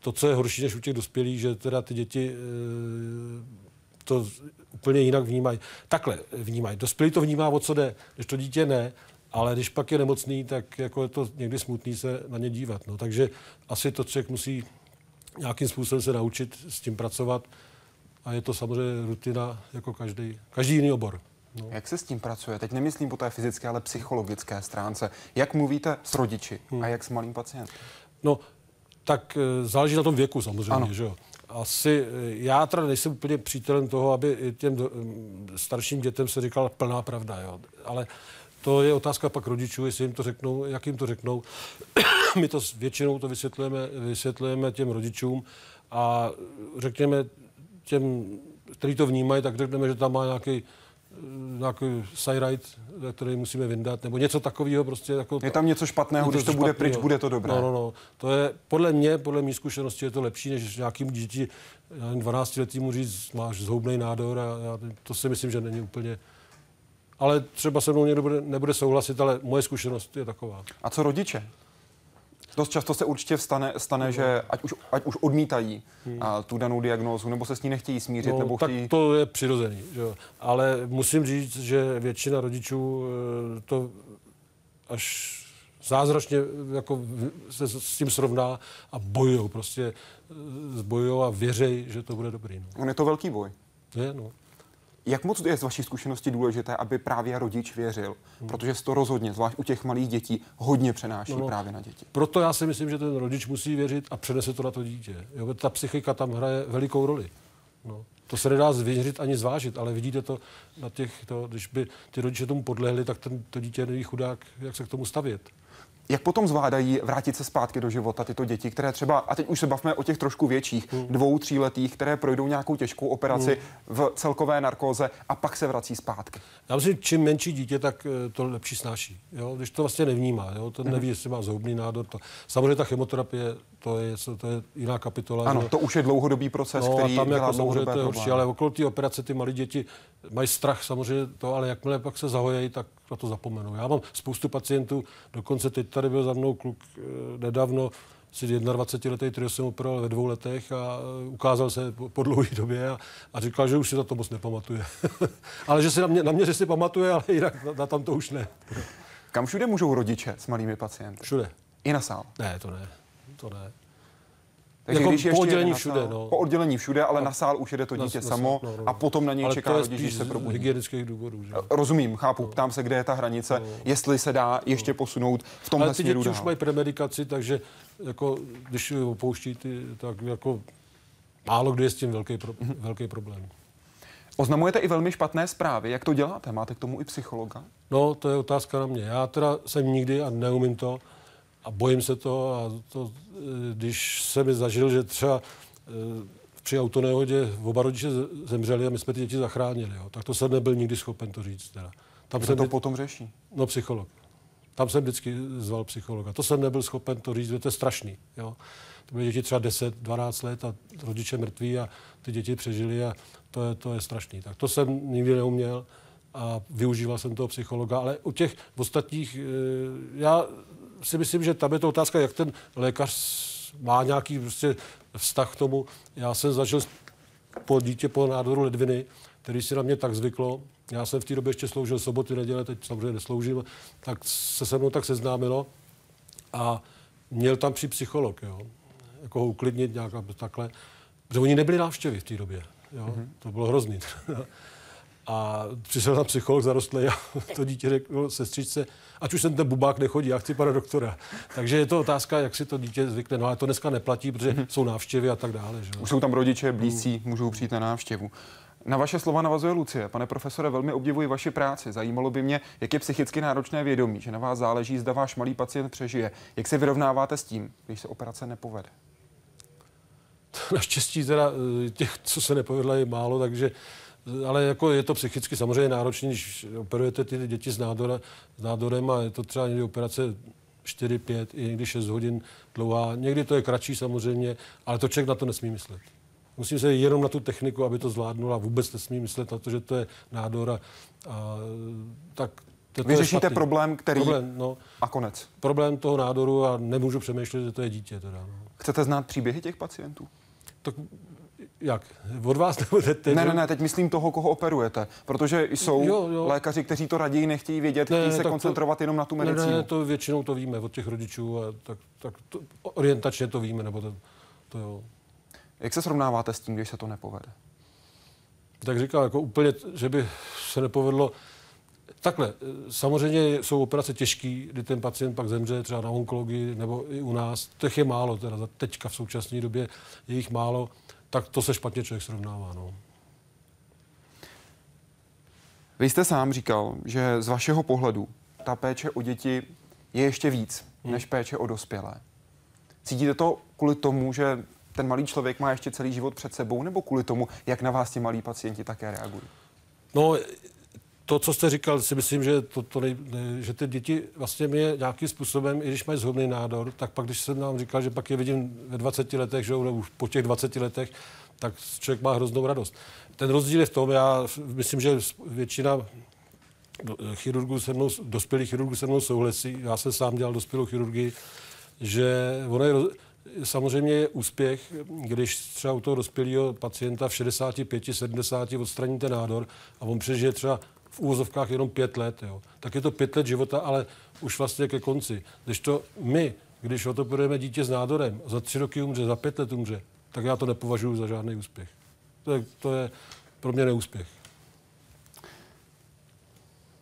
to, co je horší než u těch dospělých, že teda ty děti eh, to úplně jinak vnímají. Takhle vnímají. Dospělý to vnímá, o co jde, když to dítě ne, ale když pak je nemocný, tak jako je to někdy smutný se na ně dívat. No. Takže asi to člověk musí nějakým způsobem se naučit s tím pracovat a je to samozřejmě rutina jako každý, každý jiný obor. No. Jak se s tím pracuje? Teď nemyslím po té fyzické, ale psychologické stránce. Jak mluvíte s rodiči hmm. a jak s malým pacientem? No, tak e, záleží na tom věku samozřejmě, ano. že jo asi, eh, já teda nejsem úplně přítelem toho, aby těm mm, starším dětem se říkala plná pravda, jo. ale to je otázka pak rodičů, jestli jim to řeknou, jak jim to řeknou. *coughs* My to většinou to vysvětlujeme, vysvětlujeme těm rodičům a řekněme těm, kteří to vnímají, tak řekneme, že tam má nějaký nějaký sajrajt, který musíme vyndat, nebo něco takového prostě. Jako, je tam něco špatného, něco když to bude pryč, bude to dobré. No, no, no. To je, podle mě, podle mé zkušenosti je to lepší, než nějakým dítí 12 letýmu říct, máš zhoubný nádor a já, to si myslím, že není úplně ale třeba se mnou někdo bude, nebude souhlasit, ale moje zkušenost je taková. A co rodiče? Dost často se určitě vstane, stane, že ať už, ať už odmítají hmm. a, tu danou diagnózu, nebo se s ní nechtějí smířit, no, nebo tak chtějí... to je přirozený. Že? Ale musím říct, že většina rodičů eh, to až zázračně jako se s tím srovná a bojují, prostě eh, bojují a věří, že to bude dobrý. No. On je to velký boj. Je, no. Jak moc je z vaší zkušenosti důležité, aby právě rodič věřil? Hmm. Protože to rozhodně, zvlášť u těch malých dětí, hodně přenáší no, no, právě na děti. Proto já si myslím, že ten rodič musí věřit a přenese to na to dítě. Jo, ta psychika tam hraje velikou roli. No. To se nedá zvěřit ani zvážit, ale vidíte to na těch, to, když by ty rodiče tomu podlehli, tak ten, to dítě není chudák, jak se k tomu stavět. Jak potom zvládají vrátit se zpátky do života tyto děti, které třeba, a teď už se bavíme o těch trošku větších, hmm. dvou, tříletých, které projdou nějakou těžkou operaci hmm. v celkové narkóze a pak se vrací zpátky? Já myslím, čím menší dítě, tak eh, to lepší snáší. Jo? Když to vlastně nevnímá, jo? to hmm. neví, jestli má zhoubný nádor. To. Samozřejmě ta chemoterapie, to je, to je jiná kapitola. Ano, že? to už je dlouhodobý proces, no, který tam dělá jako samozřejmě to je horší, ale okolo té operace ty malé děti mají strach samozřejmě to, ale jakmile pak se zahojejí, tak na to zapomenou. Já mám spoustu pacientů, dokonce teď tady byl za mnou kluk eh, nedávno, si 21 letý, který jsem operoval ve dvou letech a eh, ukázal se po, po dlouhé době a, a říkal, že už si na to moc nepamatuje. *laughs* ale že si na mě, na mě že si pamatuje, ale jinak na, na tam to už ne. Kam všude můžou rodiče s malými pacienty? Všude. I na sál? Ne, to ne. to ne. Takže Jako když po oddělení všude, sál- no. Po oddělení všude, ale No. na sál už jede to dítě na samo sál, no, no. a potom na něj Ale čeká to je rodič, když se probudí. hygienických důvodů. Že? jo. Rozumím, chápu, ptám se, kde je ta hranice, jestli se dá ještě posunout v tomhle Ale ty směru děti už mají premedikaci, takže jako, když opouští, ty, tak jako málo kdy je s tím velký, pro, Mhm. velký problém. Oznamujete i velmi špatné zprávy. Jak to děláte? Máte k tomu i psychologa? No, to je otázka na mě. Já teda jsem nikdy a neumím to a bojím se to a to, eh, když jsem mi zažil, že třeba eh, při autonehodě oba rodiče zemřeli a my jsme ty děti zachránili, jo, tak to jsem nebyl nikdy schopen to říct. Teda. Tam Kdo jsem to vždy- potom řeší? No, psycholog. Tam jsem vždycky zval psychologa. To jsem nebyl schopen to říct, že to je strašný. Jo. To byly děti třeba 10, 12 let a rodiče mrtví a ty děti přežili a to je, to je strašný. Tak to jsem nikdy neuměl a využíval jsem toho psychologa, ale u těch ostatních, eh, já si myslím, že tam je to otázka, jak ten lékař má nějaký prostě vztah k tomu. Já jsem zažil po dítě po nádoru ledviny, který si na mě tak zvyklo. Já jsem v té době ještě sloužil soboty, neděle, teď samozřejmě nesloužím, tak se se mnou tak seznámilo a měl tam při psycholog, jo. Jako ho uklidnit nějak a takhle. Protože oni nebyli návštěvy v té době, jo. Mm-hmm. To bylo hrozný. A přišel tam psycholog zarostlý a *laughs* to dítě řekl sestřičce, ať už sem ten bubák nechodí, já chci pana doktora. Takže je to otázka, jak si to dítě zvykne. No ale to dneska neplatí, protože mm-hmm. jsou návštěvy a tak dále. Že? Už jsou tam rodiče, blízcí, můžou přijít na návštěvu. Na vaše slova navazuje Lucie. Pane profesore, velmi obdivuji vaši práci. Zajímalo by mě, jak je psychicky náročné vědomí, že na vás záleží, zda váš malý pacient přežije. Jak se vyrovnáváte s tím, když se operace nepovede? Naštěstí teda eh, těch, co se nepovedlo, je málo, takže ale jako je to psychicky samozřejmě náročné, když operujete ty děti s, nádora, s nádorem a je to třeba někdy operace 4, 5, i někdy 6 hodin dlouhá. Někdy to je kratší samozřejmě, ale to člověk na to nesmí myslet. Musím se jenom na tu techniku, aby to zvládnul a vůbec nesmí myslet na to, že to je nádor a, a tak to, to Vy řešíte špatný. problém, který... Problém, no, A konec. problém toho nádoru a nemůžu přemýšlet, že to je dítě. Teda, no. Chcete znát příběhy těch pacientů? Tak jak? Od vás nebo teď? Ne, ne, ne, teď myslím toho, koho operujete. Protože jsou Jo, jo. lékaři, kteří to raději nechtějí vědět, Ne, chtějí se tak to- koncentrovat jenom na tu Ne, medicínu. ne, to většinou to víme od těch rodičů, a tak, tak to, orientačně to víme, nebo to, to jo. Jak se srovnáváte s tím, když se to nepovede? Tak říkám, jako úplně, že by se nepovedlo. Takhle, eh, samozřejmě jsou operace těžké, kdy ten pacient pak zemře třeba na onkologii nebo i u nás. Těch je málo, teda za teďka v současné době je jich málo, tak to se špatně člověk srovnává. No. Vy jste sám říkal, že z vašeho pohledu ta péče o děti je ještě víc než péče o dospělé. Cítíte to kvůli tomu, že ten malý člověk má ještě celý život před sebou, nebo kvůli tomu, jak na vás ti malí pacienti také reagují? No, to, co jste říkal, si myslím, že, to, to nej, ne, že ty děti vlastně mě nějakým způsobem, i když mají zhubný nádor, tak pak, když jsem nám říkal, že pak je vidím ve 20 letech, že nebo po těch 20 letech, tak člověk má hroznou radost. Ten rozdíl je v tom, já myslím, že většina do- chirurgů se mnou, dospělých chirurgů se mnou souhlasí, já jsem sám dělal dospělou chirurgii, že ono je, samozřejmě je úspěch, když třeba u toho dospělého pacienta v 65, 70 odstraníte nádor a on přežije třeba v úvozovkách jenom pět let, jo. tak je to pět let života, ale už vlastně ke konci. Když to my, když odoperujeme dítě s nádorem, za tři roky umře, za pět let umře, tak já to nepovažuji za žádný úspěch. To je, to je pro mě neúspěch.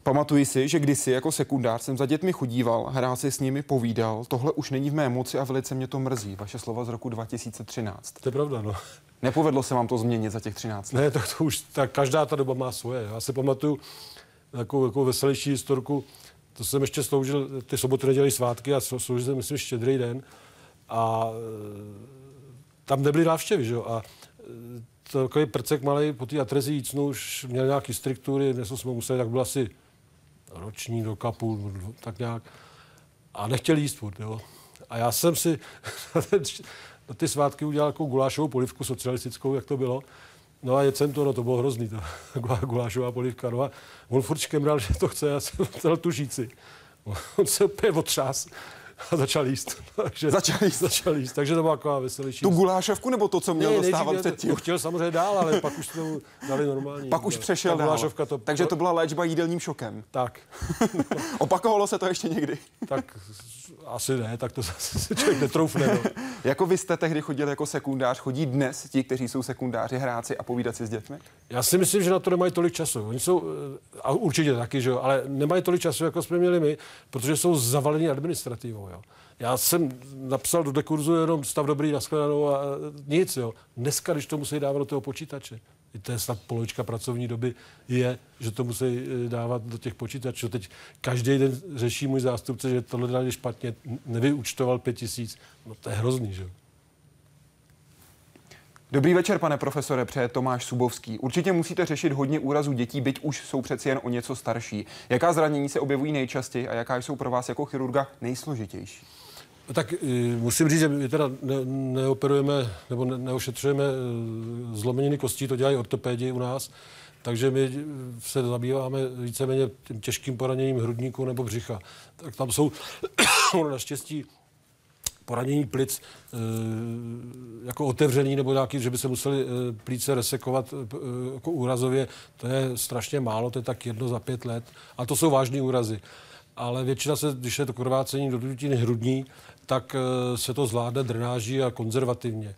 Pamatuji si, že kdysi jako sekundář jsem za dětmi chodíval, hrál si s nimi, povídal. Tohle už není v mé moci a velice mě to mrzí. Vaše slova z roku 2013. To je pravda, no. Nepovedlo se vám to změnit za těch 13 let? Ne, tak to už, tak každá ta doba má svoje. Já si pamatuju takovou, takovou veselější historku, to jsem ještě sloužil, ty soboty, neděli, svátky a sloužil jsem, myslím, štědrý den a e, tam nebyly návštěvy, že jo, a e, takový prcek malý po té atrezi jícnu už měl nějaký struktury, dnes jsme museli, tak byl asi roční do kapu, tak nějak. A nechtěl jíst furt, jo. A já jsem si *laughs* na, ty svátky udělal jako gulášovou polivku socialistickou, jak to bylo. No a jedl jsem to, no to bylo hrozný, *laughs* gulá- gulášová polivka. No a on furt škemral, že to chce, já jsem *laughs* dal tu žíci. On se úplně otřás. A *laughs* začal jíst. *laughs* Takže, Začal jíst. Začal jíst, takže to byla taková veselější. Tu gulášovku nebo to, co měl nejdřív dostávat měl- předtím? To chtěl samozřejmě dál, ale pak už mu dali normální. Pak už přešel Ta dál. gulášovka to, Takže to byla léčba jídelním šokem. Tak, *laughs* Opakovalo se to ještě někdy. tak asi ne, tak to si člověk netroufne. No. Jako vy jste tehdy chodil jako sekundář, chodí dnes ti, kteří jsou sekundáři, hráci a povídat si s dětmi? Já si myslím, že na to nemají tolik času. Oni jsou, eh, a určitě taky, že jo, ale nemají tolik času, jako jsme měli my, protože jsou zavaleni administrativou. Jo. Já jsem napsal do dekurzu jenom stav dobrý, nashledanou a eh, nic. Jo. Dneska, když to musí dávat do toho počítače, to je snad polovička pracovní doby, je, že to musí eh, dávat do těch počítačů. Teď každý den řeší můj zástupce, že tohle dali špatně, nevyučtoval pět tisíc. No to je hrozný, že jo. Dobrý večer, pane profesore, přeje Tomáš Subovský. Určitě musíte řešit hodně úrazů dětí, byť už jsou přeci jen o něco starší. Jaká zranění se objevují nejčastěji a jaká jsou pro vás jako chirurga nejsložitější? No Tak eh, musím říct, že my teda ne, neoperujeme nebo ne, neošetřujeme eh, zlomeniny kostí, to dělají ortopédi u nás, takže my eh, se zabýváme víceméně těžkým poraněním hrudníku nebo břicha. Tak tam jsou *coughs* naštěstí poranění plic e, jako otevřený nebo nějaký, že by se museli e, plíce resekovat e, jako úrazově, to je strašně málo, to je tak jedno za pět let. A to jsou vážné úrazy. Ale většina se, když je to krvácení do dutiny hrudní, tak se to zvládne drenáží a konzervativně.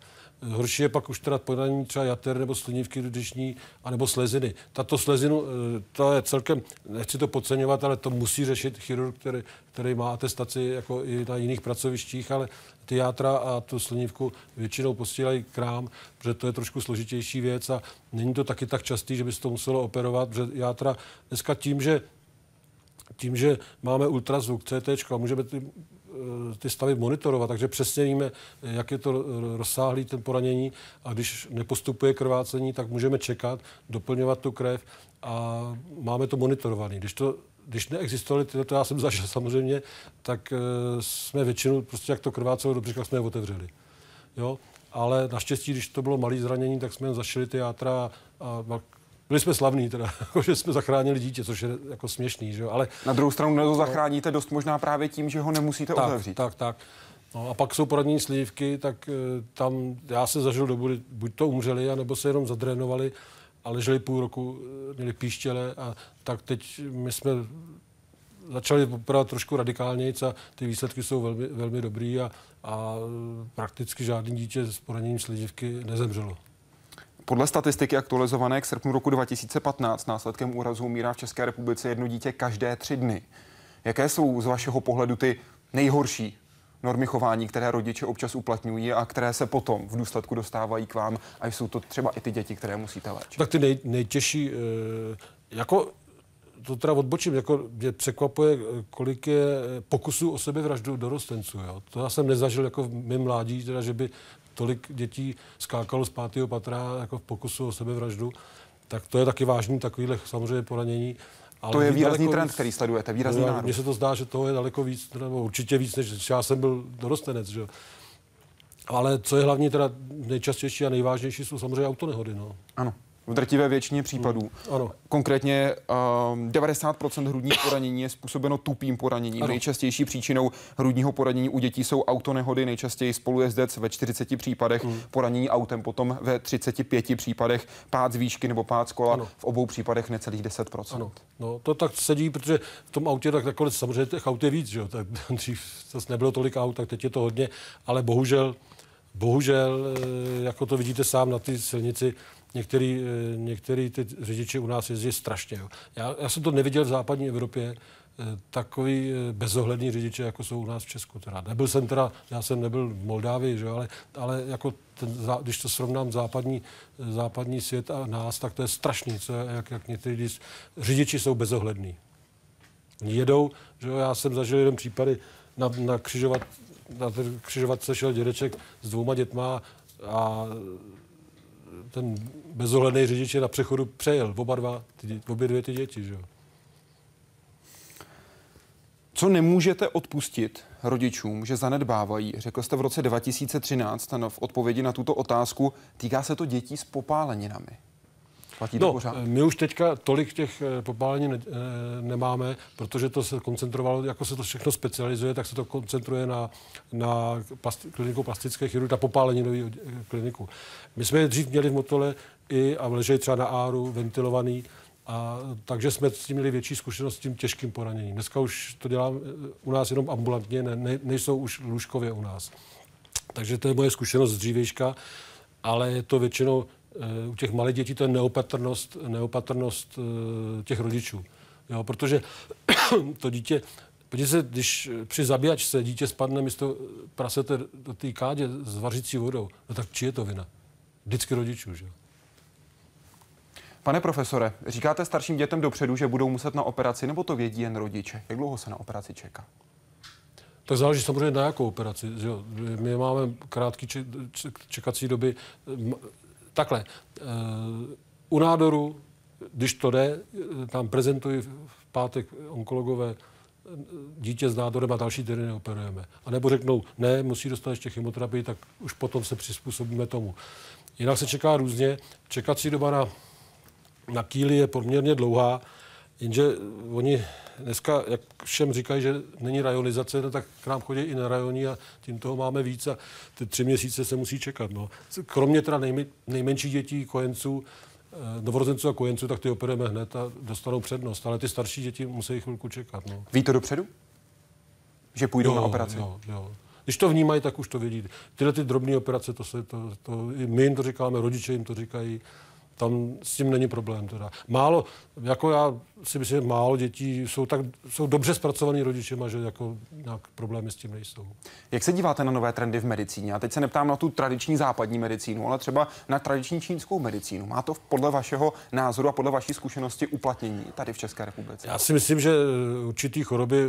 Horší je pak už teda poranění třeba jater nebo slinivky dudiční, anebo sleziny. Tato slezinu, eh, to je celkem, nechci to podceňovat, ale to musí řešit chirurg, který, který má atestaci jako i na jiných pracovištích, ale ty játra a tu slinivku většinou posílají k nám, protože to je trošku složitější věc a není to taky tak častý, že by se to muselo operovat, protože játra dneska tím, že tím, že máme ultrazvuk, CT a můžeme ty, ty stavy monitorovat, takže přesně víme, jak je to rozsáhlý ten poranění a když nepostupuje krvácení, tak můžeme čekat, doplňovat tu krev a máme to monitorovaný. Když to když neexistovaly tyto, to já jsem *laughs* zažil samozřejmě, tak uh, jsme většinu, prostě jak to krvácelo dobře, tak jsme je otevřeli. Jo? Ale naštěstí, když to bylo malé zranění, tak jsme zašili ty játra a byli jsme slavní, teda, *laughs* jako, že jsme zachránili dítě, což je jako směšný, že jo? ale Na druhou stranu to zachráníte dost možná právě tím, že ho nemusíte tak, otevřít. tak, tak. No a pak jsou poradní slívky, tak eh, tam já jsem zažil dobu, buď to umřeli, anebo se jenom zadrénovali a leželi půl roku, eh, měli píštěle a tak teď my jsme začali opravdu trošku radikálněji a ty výsledky jsou velmi, velmi dobrý a, a prakticky žádný dítě s poraněním slizivky nezemřelo. Podle statistiky aktualizované k srpnu roku 2015 následkem úrazu umírá v České republice jedno dítě každé tři dny. Jaké jsou z vašeho pohledu ty nejhorší normy chování, které rodiče občas uplatňují a které se potom v důsledku dostávají k vám a jsou to třeba i ty děti, které musíte léčit? Tak ty nej, nejtěžší, eh, jako to teda odbočím, jako mě překvapuje, kolik je pokusů o sebevraždu dorostenců. Jo. To já jsem nezažil jako v mém mládí, teda, že by tolik dětí skákalo z pátého patra jako v pokusu o sebevraždu. Tak to je taky vážný takovýhle samozřejmě poranění. Ale To je výrazný trend, víc- který sledujete, výrazný No. Mně se to zdá, že toho je daleko víc, nebo určitě víc, než já jsem byl dorostenec. Že? Ale co je hlavně teda nejčastější a nejvážnější, jsou samozřejmě autonehody. No. Ano. V drtivé většině případů. Ano. Konkrétně um, 90% hrudních poranění je způsobeno tupým poraněním. Ano. Nejčastější příčinou hrudního poranění u dětí jsou autonehody, nejčastěji spolujezdec ve 40 případech, Hmm. poranění autem potom ve 35 případech, pád z výšky nebo pád z kola, Ano. v obou případech necelých 10%. Ano, no, to tak sedí, protože v tom autě tak nakonec samozřejmě těch aut je víc, že jo? Tak *laughs* dřív zase nebylo tolik aut, tak teď je to hodně, ale bohužel, bohužel, eh, jako to vidíte sám na ty silnici, některý, eh, některý ty řidiči u nás jezdí strašně. Jo. Já, já jsem to neviděl v západní Evropě, eh, takový eh, bezohledný řidiče, jako jsou u nás v Česku. Teda. Nebyl jsem teda, já jsem nebyl v Moldávii, že, ale, ale jako ten, když to srovnám západní, západní svět a nás, tak to je strašný, co, jak, jak někteří řidiči jsou bezohlední. Jedou, že já jsem zažil jeden případy na, na křižovat, na ten křižovat se šel dědeček s dvouma dětma a ten bezohledný řidič je na přechodu přejel, oba dva, ty, obě dvě ty děti, že jo. Co nemůžete odpustit rodičům, že zanedbávají? Řekl jste v roce 2013 ten v odpovědi na tuto otázku, týká se to dětí s popáleninami. Platí to No, pořád? my už teďka tolik těch eh, popálení ne, eh, nemáme, protože to se koncentrovalo, jako se to všechno specializuje, tak se to koncentruje na, na plasti, kliniku plastické chirurgie, na popálení nový eh, kliniku. My jsme je dřív měli v Motole i a leželi třeba na áru, ventilovaný, a takže jsme s tím měli větší zkušenost s tím těžkým poraněním. Dneska už to dělám u nás jenom ambulantně, ne, ne, nejsou už lůžkově u nás. Takže to je moje zkušenost z dřívějška, ale je to většinou u těch malých dětí to je neopatrnost, neopatrnost eh, těch rodičů. Jo, protože *coughs* to dítě, podívejte se, když při zabíjačce dítě spadne místo prasete do té kádě s vařící vodou, no tak či je to vina? Vždycky rodičů, že jo? Pane profesore, říkáte starším dětem dopředu, že budou muset na operaci, nebo to vědí jen rodiče? Jak dlouho se na operaci čeká? Tak záleží samozřejmě na jakou operaci. Že jo. My máme krátké čekací doby. Takhle, eh, u nádoru, když to jde, eh, tam prezentuji v pátek onkologové eh, dítě s nádorem a další tedy neoperujeme. A nebo řeknou, ne, musí dostat ještě chemoterapii, tak už potom se přizpůsobíme tomu. Jinak se čeká různě. Čekací doba na, na kýli je poměrně dlouhá, jenže oni dneska, jak všem říkají, že není rajonizace, no tak k nám chodí i na rajoni a tím toho máme víc a ty tři měsíce se musí čekat. No. Kromě teda nejmi, nejmenších dětí, kojenců, eh, novorozenců a kojenců, tak ty operujeme hned a dostanou přednost. Ale ty starší děti musí chvilku čekat. No. Ví to dopředu? Že půjdou na operaci? Jo, jo. Když to vnímají, tak už to vědí. Tyhle ty drobné operace, to se, to, to, my jim to říkáme, rodiče jim to říkají, tam s tím není problém. Teda. Málo, jako já si myslím, že málo dětí jsou, tak, jsou dobře zpracovaný rodičema, že jako nějak problémy s tím nejsou. Jak se díváte na nové trendy v medicíně? A teď se neptám na tu tradiční západní medicínu, ale třeba na tradiční čínskou medicínu. Má to podle vašeho názoru a podle vaší zkušenosti uplatnění tady v České republice? Já si myslím, že určitý choroby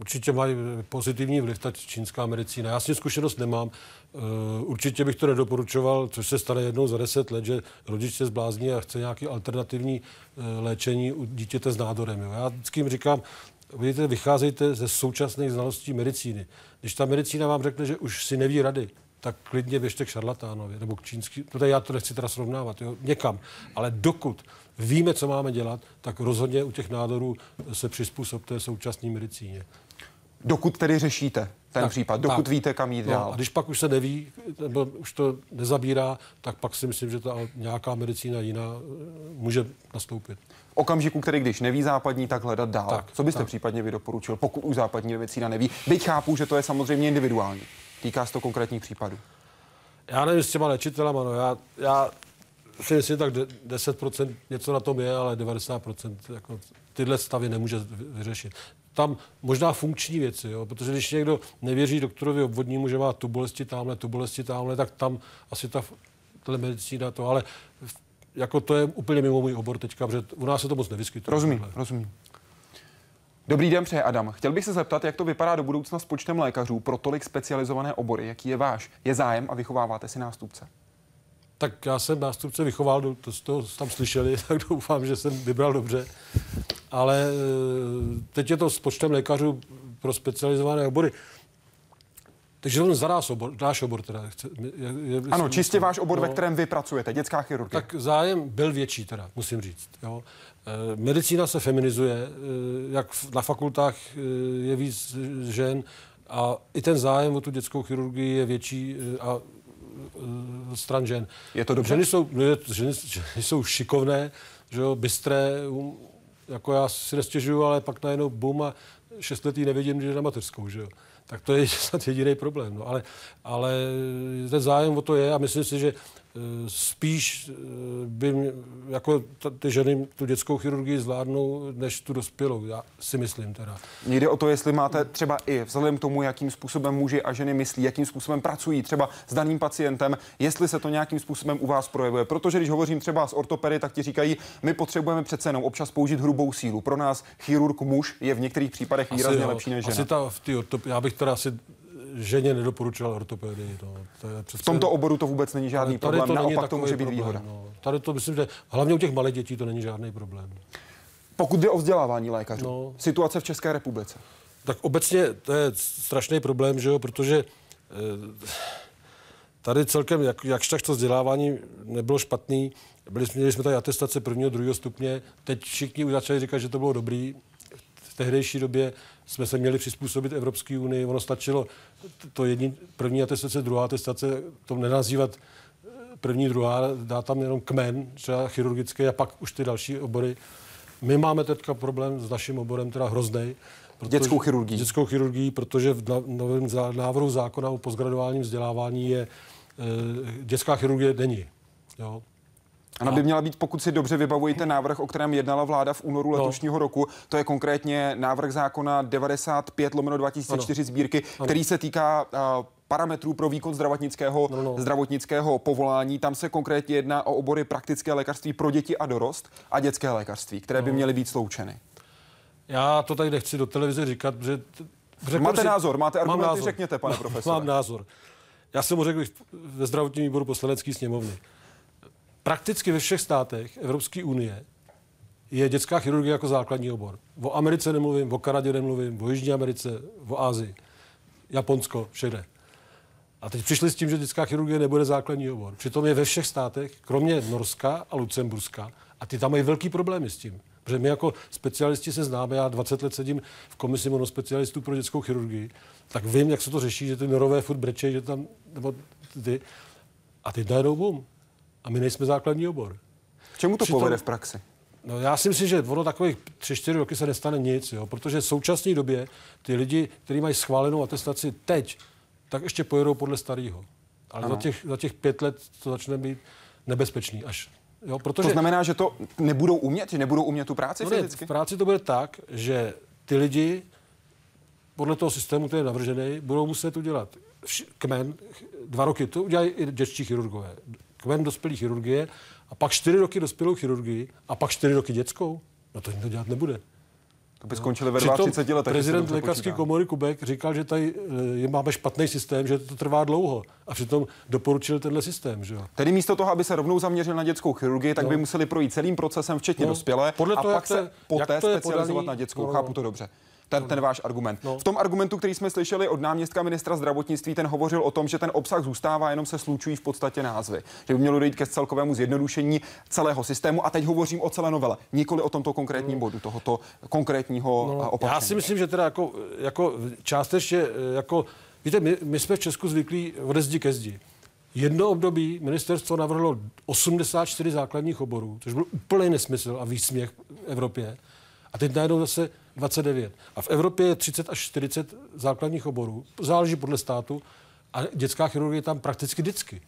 určitě mají pozitivní vliv ta čínská medicína. Já s tím zkušenost nemám. Eh, Určitě bych to nedoporučoval, což se stane jednou za deset let, že rodič se zblázní a chce nějaký alternativní eh, léčení u dítěte s nádorem. Já vždycky jim říkám, vidíte, vycházejte ze současných znalostí medicíny. Když ta medicína vám řekne, že už si neví rady, tak klidně běžte k šarlatánovi nebo k čínský. Protože já to nechci teda srovnávat, jo, někam. Ale dokud víme, co máme dělat, tak rozhodně u těch nádorů se přizpůsobte současné medicíně. Dokud tedy řešíte ten tak, případ, dokud tak. víte, kam jít no, dál. A když pak už se neví, nebo už to nezabírá, tak pak si myslím, že ta nějaká medicína jiná eh, může nastoupit. V okamžiku, který když neví západní, tak hledat dál. Tak, Co byste tak. případně vy doporučil, pokud už západní medicína neví? Byť chápu, že to je samozřejmě individuální. Týká se to konkrétních případů. Já nevím s těma léčitelama, no já, já si myslím, tak de- 10% něco na tom je, ale 90% jako tyhle stavy nemůže vy- vyřešit. Tam možná funkční věci, jo, protože když někdo nevěří doktorovi obvodnímu, že má tu bolesti tamhle, tu bolesti tamhle, tak tam asi ta telemedicína to, ale jako to je úplně mimo můj obor teďka, protože u nás se to moc nevyskytuje. Rozumím, tohle. rozumím. Dobrý den, přeje Adam. Chtěl bych se zeptat, jak to vypadá do budoucna s počtem lékařů pro tolik specializované obory. Jaký je váš? Je zájem a vychováváte si nástupce? Tak já jsem nástupce vychoval, to, to, to tam slyšeli, *laughs* tak doufám, že jsem vybral dobře. Ale eh, teď je to s počtem lékařů pro specializované obory. Takže on za nás obor, náš obor teda. Chce, je, je, Ano, čistě váš obor, no, ve kterém vy pracujete, dětská chirurgie. Tak zájem byl větší teda, musím říct. Jo. Eh, Medicína se feminizuje, eh, jak na fakultách eh, je víc žen a i ten zájem o tu dětskou chirurgii je větší eh, a stran žen. Je to dobře? Ženy jsou, no ženy, ženy jsou šikovné, že jo, bystré, um, jako já si nestěžuju, ale pak najednou bum a šestletý nevidím, když je na mateřskou, že jo. Tak to je *laughs* snad jediný problém. No. Ale, ale ten zájem o to je a myslím si, že eh, spíš eh, by mě, jako ta, ty ženy tu dětskou chirurgii zvládnou, než tu dospělou. Já si myslím teda. Mně jde o to, jestli máte třeba i vzhledem k tomu, jakým způsobem muži a ženy myslí, jakým způsobem pracují třeba s daným pacientem, jestli se to nějakým způsobem u vás projevuje. Protože když hovořím třeba s ortopedy, tak ti říkají, my potřebujeme přece jenom občas použít hrubou sílu. Pro nás chirurg muž je v některých případech výrazně jo, lepší než žena. Asi ta, v ty ortop, já bych teda asi ženě nedoporučoval ortopedii. No. To je přece, V tomto oboru to vůbec není žádný tady problém, to není naopak to může být problém, výhoda. No. Tady to myslím, že hlavně u těch malých dětí to není žádný problém. Pokud jde o vzdělávání lékařů, No. situace v České republice. Tak obecně to je strašný problém, že jo, protože eh, tady celkem, jak, jakž tak to vzdělávání nebylo špatný. Byli, měli jsme tady atestace prvního, druhého stupně. Teď všichni už začali říkat, že to bylo dobrý. V tehdejší době jsme se měli přizpůsobit Evropské unii. Ono stačilo to jední, první atestace, druhá atestace, to nenazývat eh, první, druhá, dá tam jenom kmen, třeba chirurgický a pak už ty další obory. My máme teďka problém s naším oborem, teda hrozný. Dětskou chirurgii. Dětskou chirurgii, protože v novém návrhu zákona o postgraduálním vzdělávání je e, dětská chirurgie není. Jo. Ona by měla být, pokud si dobře vybavuji ten návrh, o kterém jednala vláda v únoru no. letošního roku, to je konkrétně návrh zákona 95 lomeno 2004 ano. sbírky, ano. který se týká uh, parametrů pro výkon zdravotnického, no, no. zdravotnického povolání. Tam se konkrétně jedná o obory praktické lékařství pro děti a dorost a dětské lékařství, které no. by měly být sloučeny. Já to tady nechci do televize říkat, protože... Máte si, názor, máte argumenty, názor. řekněte, pane profesor. Mám názor. Já jsem mu řekl ve zdravotním výboru poslanecké sněmovny. Prakticky ve všech státech Evropské unie je dětská chirurgie jako základní obor. O Americe nemluvím, o Kanadě nemluvím, o Jižní Americe, o Ázii, Japonsko, všude. A teď přišli s tím, že dětská chirurgie nebude základní obor. Přitom je ve všech státech, kromě Norska a Lucemburska, a ty tam mají velký problémy s tím. Protože my jako specialisti se známe, já 20 let sedím v komisi monospecialistů pro dětskou chirurgii, tak vím, jak se to řeší, že ty norové furt brečej, že tam, nebo ty, a teď najednou bum. A my nejsme základní obor. K čemu to Přitom, povede v praxi? No já si myslím, že ono takových 3-4 roky se nestane nic, jo, protože v současné době ty lidi, kteří mají schválenou atestaci teď, tak ještě pojedou podle starého. Ale za těch, za těch pět let to začne být nebezpečný až. Jo, protože... To znamená, že to nebudou umět, že nebudou umět tu práci no fyzicky? Ne, v práci to bude tak, že ty lidi podle toho systému, který je navržený, budou muset udělat kmen, dva roky, to udělají i dětští chirurgové, kmen dospělý chirurgie a pak čtyři roky dospělou chirurgii a pak čtyři roky dětskou. No to nikdo dělat nebude. To by skončili ve 30 letech. Prezident lékařské komory Kubek říkal, že tady eh, je, máme špatný systém, že to trvá dlouho. A přitom doporučil tenhle systém. Že jo? Tedy místo toho, aby se rovnou zaměřil na dětskou chirurgii, tak no. by museli projít celým procesem, včetně no. dospělé, Podle toho, a pak se poté specializovat podaný, na dětskou. No. Chápu to dobře ten, ten váš argument. No. V tom argumentu, který jsme slyšeli od náměstka ministra zdravotnictví, ten hovořil o tom, že ten obsah zůstává, jenom se slučují v podstatě názvy. Že by mělo dojít ke celkovému zjednodušení celého systému. A teď hovořím o celé novele, nikoli o tomto konkrétním no. bodu, tohoto konkrétního no, opatření. Já si myslím, že teda jako, jako částečně, jako, víte, my, my jsme v Česku zvyklí ode zdi ke zdi. Jedno období ministerstvo navrhlo 84 základních oborů, což byl úplný nesmysl a výsměch v Evropě. A teď najednou zase 29. A v Evropě je 30 až 40 základních oborů. Záleží podle státu. A dětská chirurgie je tam prakticky vždycky.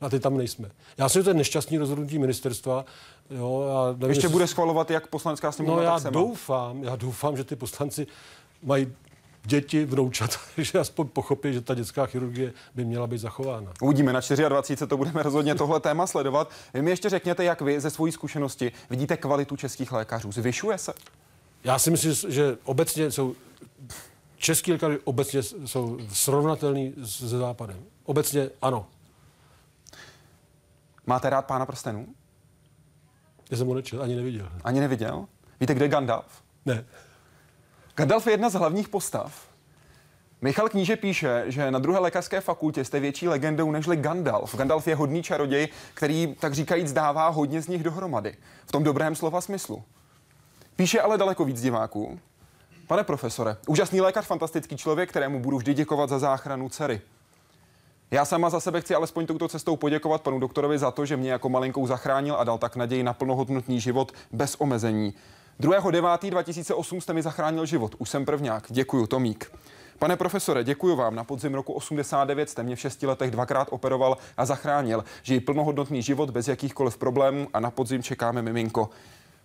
A ty tam nejsme. Já si to je nešťastný rozhodnutí ministerstva. Jo, a nevím, Ještě jestli... bude schvalovat jak poslanská sněmovna, No já tak doufám, já doufám, že ty poslanci mají děti, vnoučat, *laughs* že aspoň pochopí, že ta dětská chirurgie by měla být zachována. Uvidíme, na 24. to budeme rozhodně tohle téma sledovat. Vy mi ještě řekněte, jak vy ze své zkušenosti vidíte kvalitu českých lékařů. Zvyšuje se? Já si myslím, že obecně jsou český lékaři obecně jsou srovnatelní se západem. Obecně ano. Máte rád pána prstenů? Já jsem ho nečel, ani neviděl. Ani neviděl? Víte, kde je Gandalf? Ne. Gandalf je jedna z hlavních postav. Michal Kníže píše, že na druhé lékařské fakultě jste větší legendou nežli Gandalf. Gandalf je hodný čaroděj, který, tak říkajíc, dává hodně z nich dohromady. V tom dobrém slova smyslu. Píše ale daleko víc diváků. Pane profesore, úžasný lékař, fantastický člověk, kterému budu vždy děkovat za záchranu dcery. Já sama za sebe chci alespoň touto cestou poděkovat panu doktorovi za to, že mě jako malinkou zachránil a dal tak naději na plnohodnotný život bez omezení. 2.9.2008 jste mi zachránil život. Už jsem prvňák. Děkuju, Tomík. Pane profesore, děkuji vám. Na podzim roku 89 jste mě v šesti letech dvakrát operoval a zachránil. Žiji plnohodnotný život bez jakýchkoliv problémů a na podzim čekáme miminko.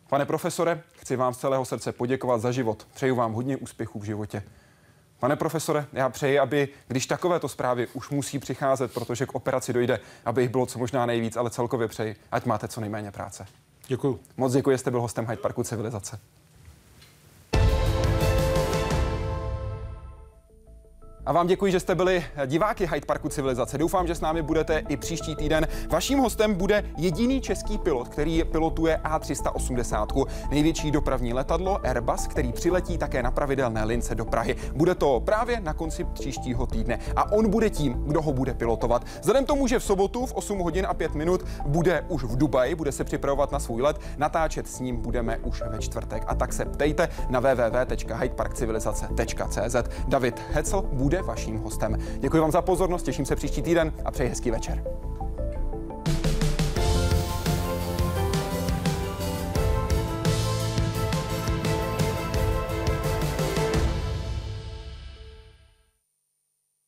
Pane profesore, chci vám z celého srdce poděkovat za život. Přeju vám hodně úspěchů v životě. Pane profesore, já přeji, aby, když takovéto zprávy už musí přicházet, protože k operaci dojde, aby jich bylo co možná nejvíc, ale celkově přeji, ať máte co nejméně práce. Děkuji. Moc děkuji, že jste byl hostem Hyde Parku Civilizace. A vám děkuji, že jste byli diváky Hyde Parku Civilizace. Doufám, že s námi budete i příští týden. Vaším hostem bude jediný český pilot, který pilotuje A380, největší dopravní letadlo Airbus, který přiletí také na pravidelné lince do Prahy. Bude to právě na konci příštího týdne a on bude tím, kdo ho bude pilotovat. Vzhledem tomu, že v sobotu v 8 hodin a 5 minut bude už v Dubaji, bude se připravovat na svůj let, natáčet s ním budeme už ve čtvrtek. A tak se ptejte na www.hydeparkcivilizace.cz. David Hecel bude vaším hostem. Děkuji vám za pozornost, těším se příští týden a přeji hezký večer.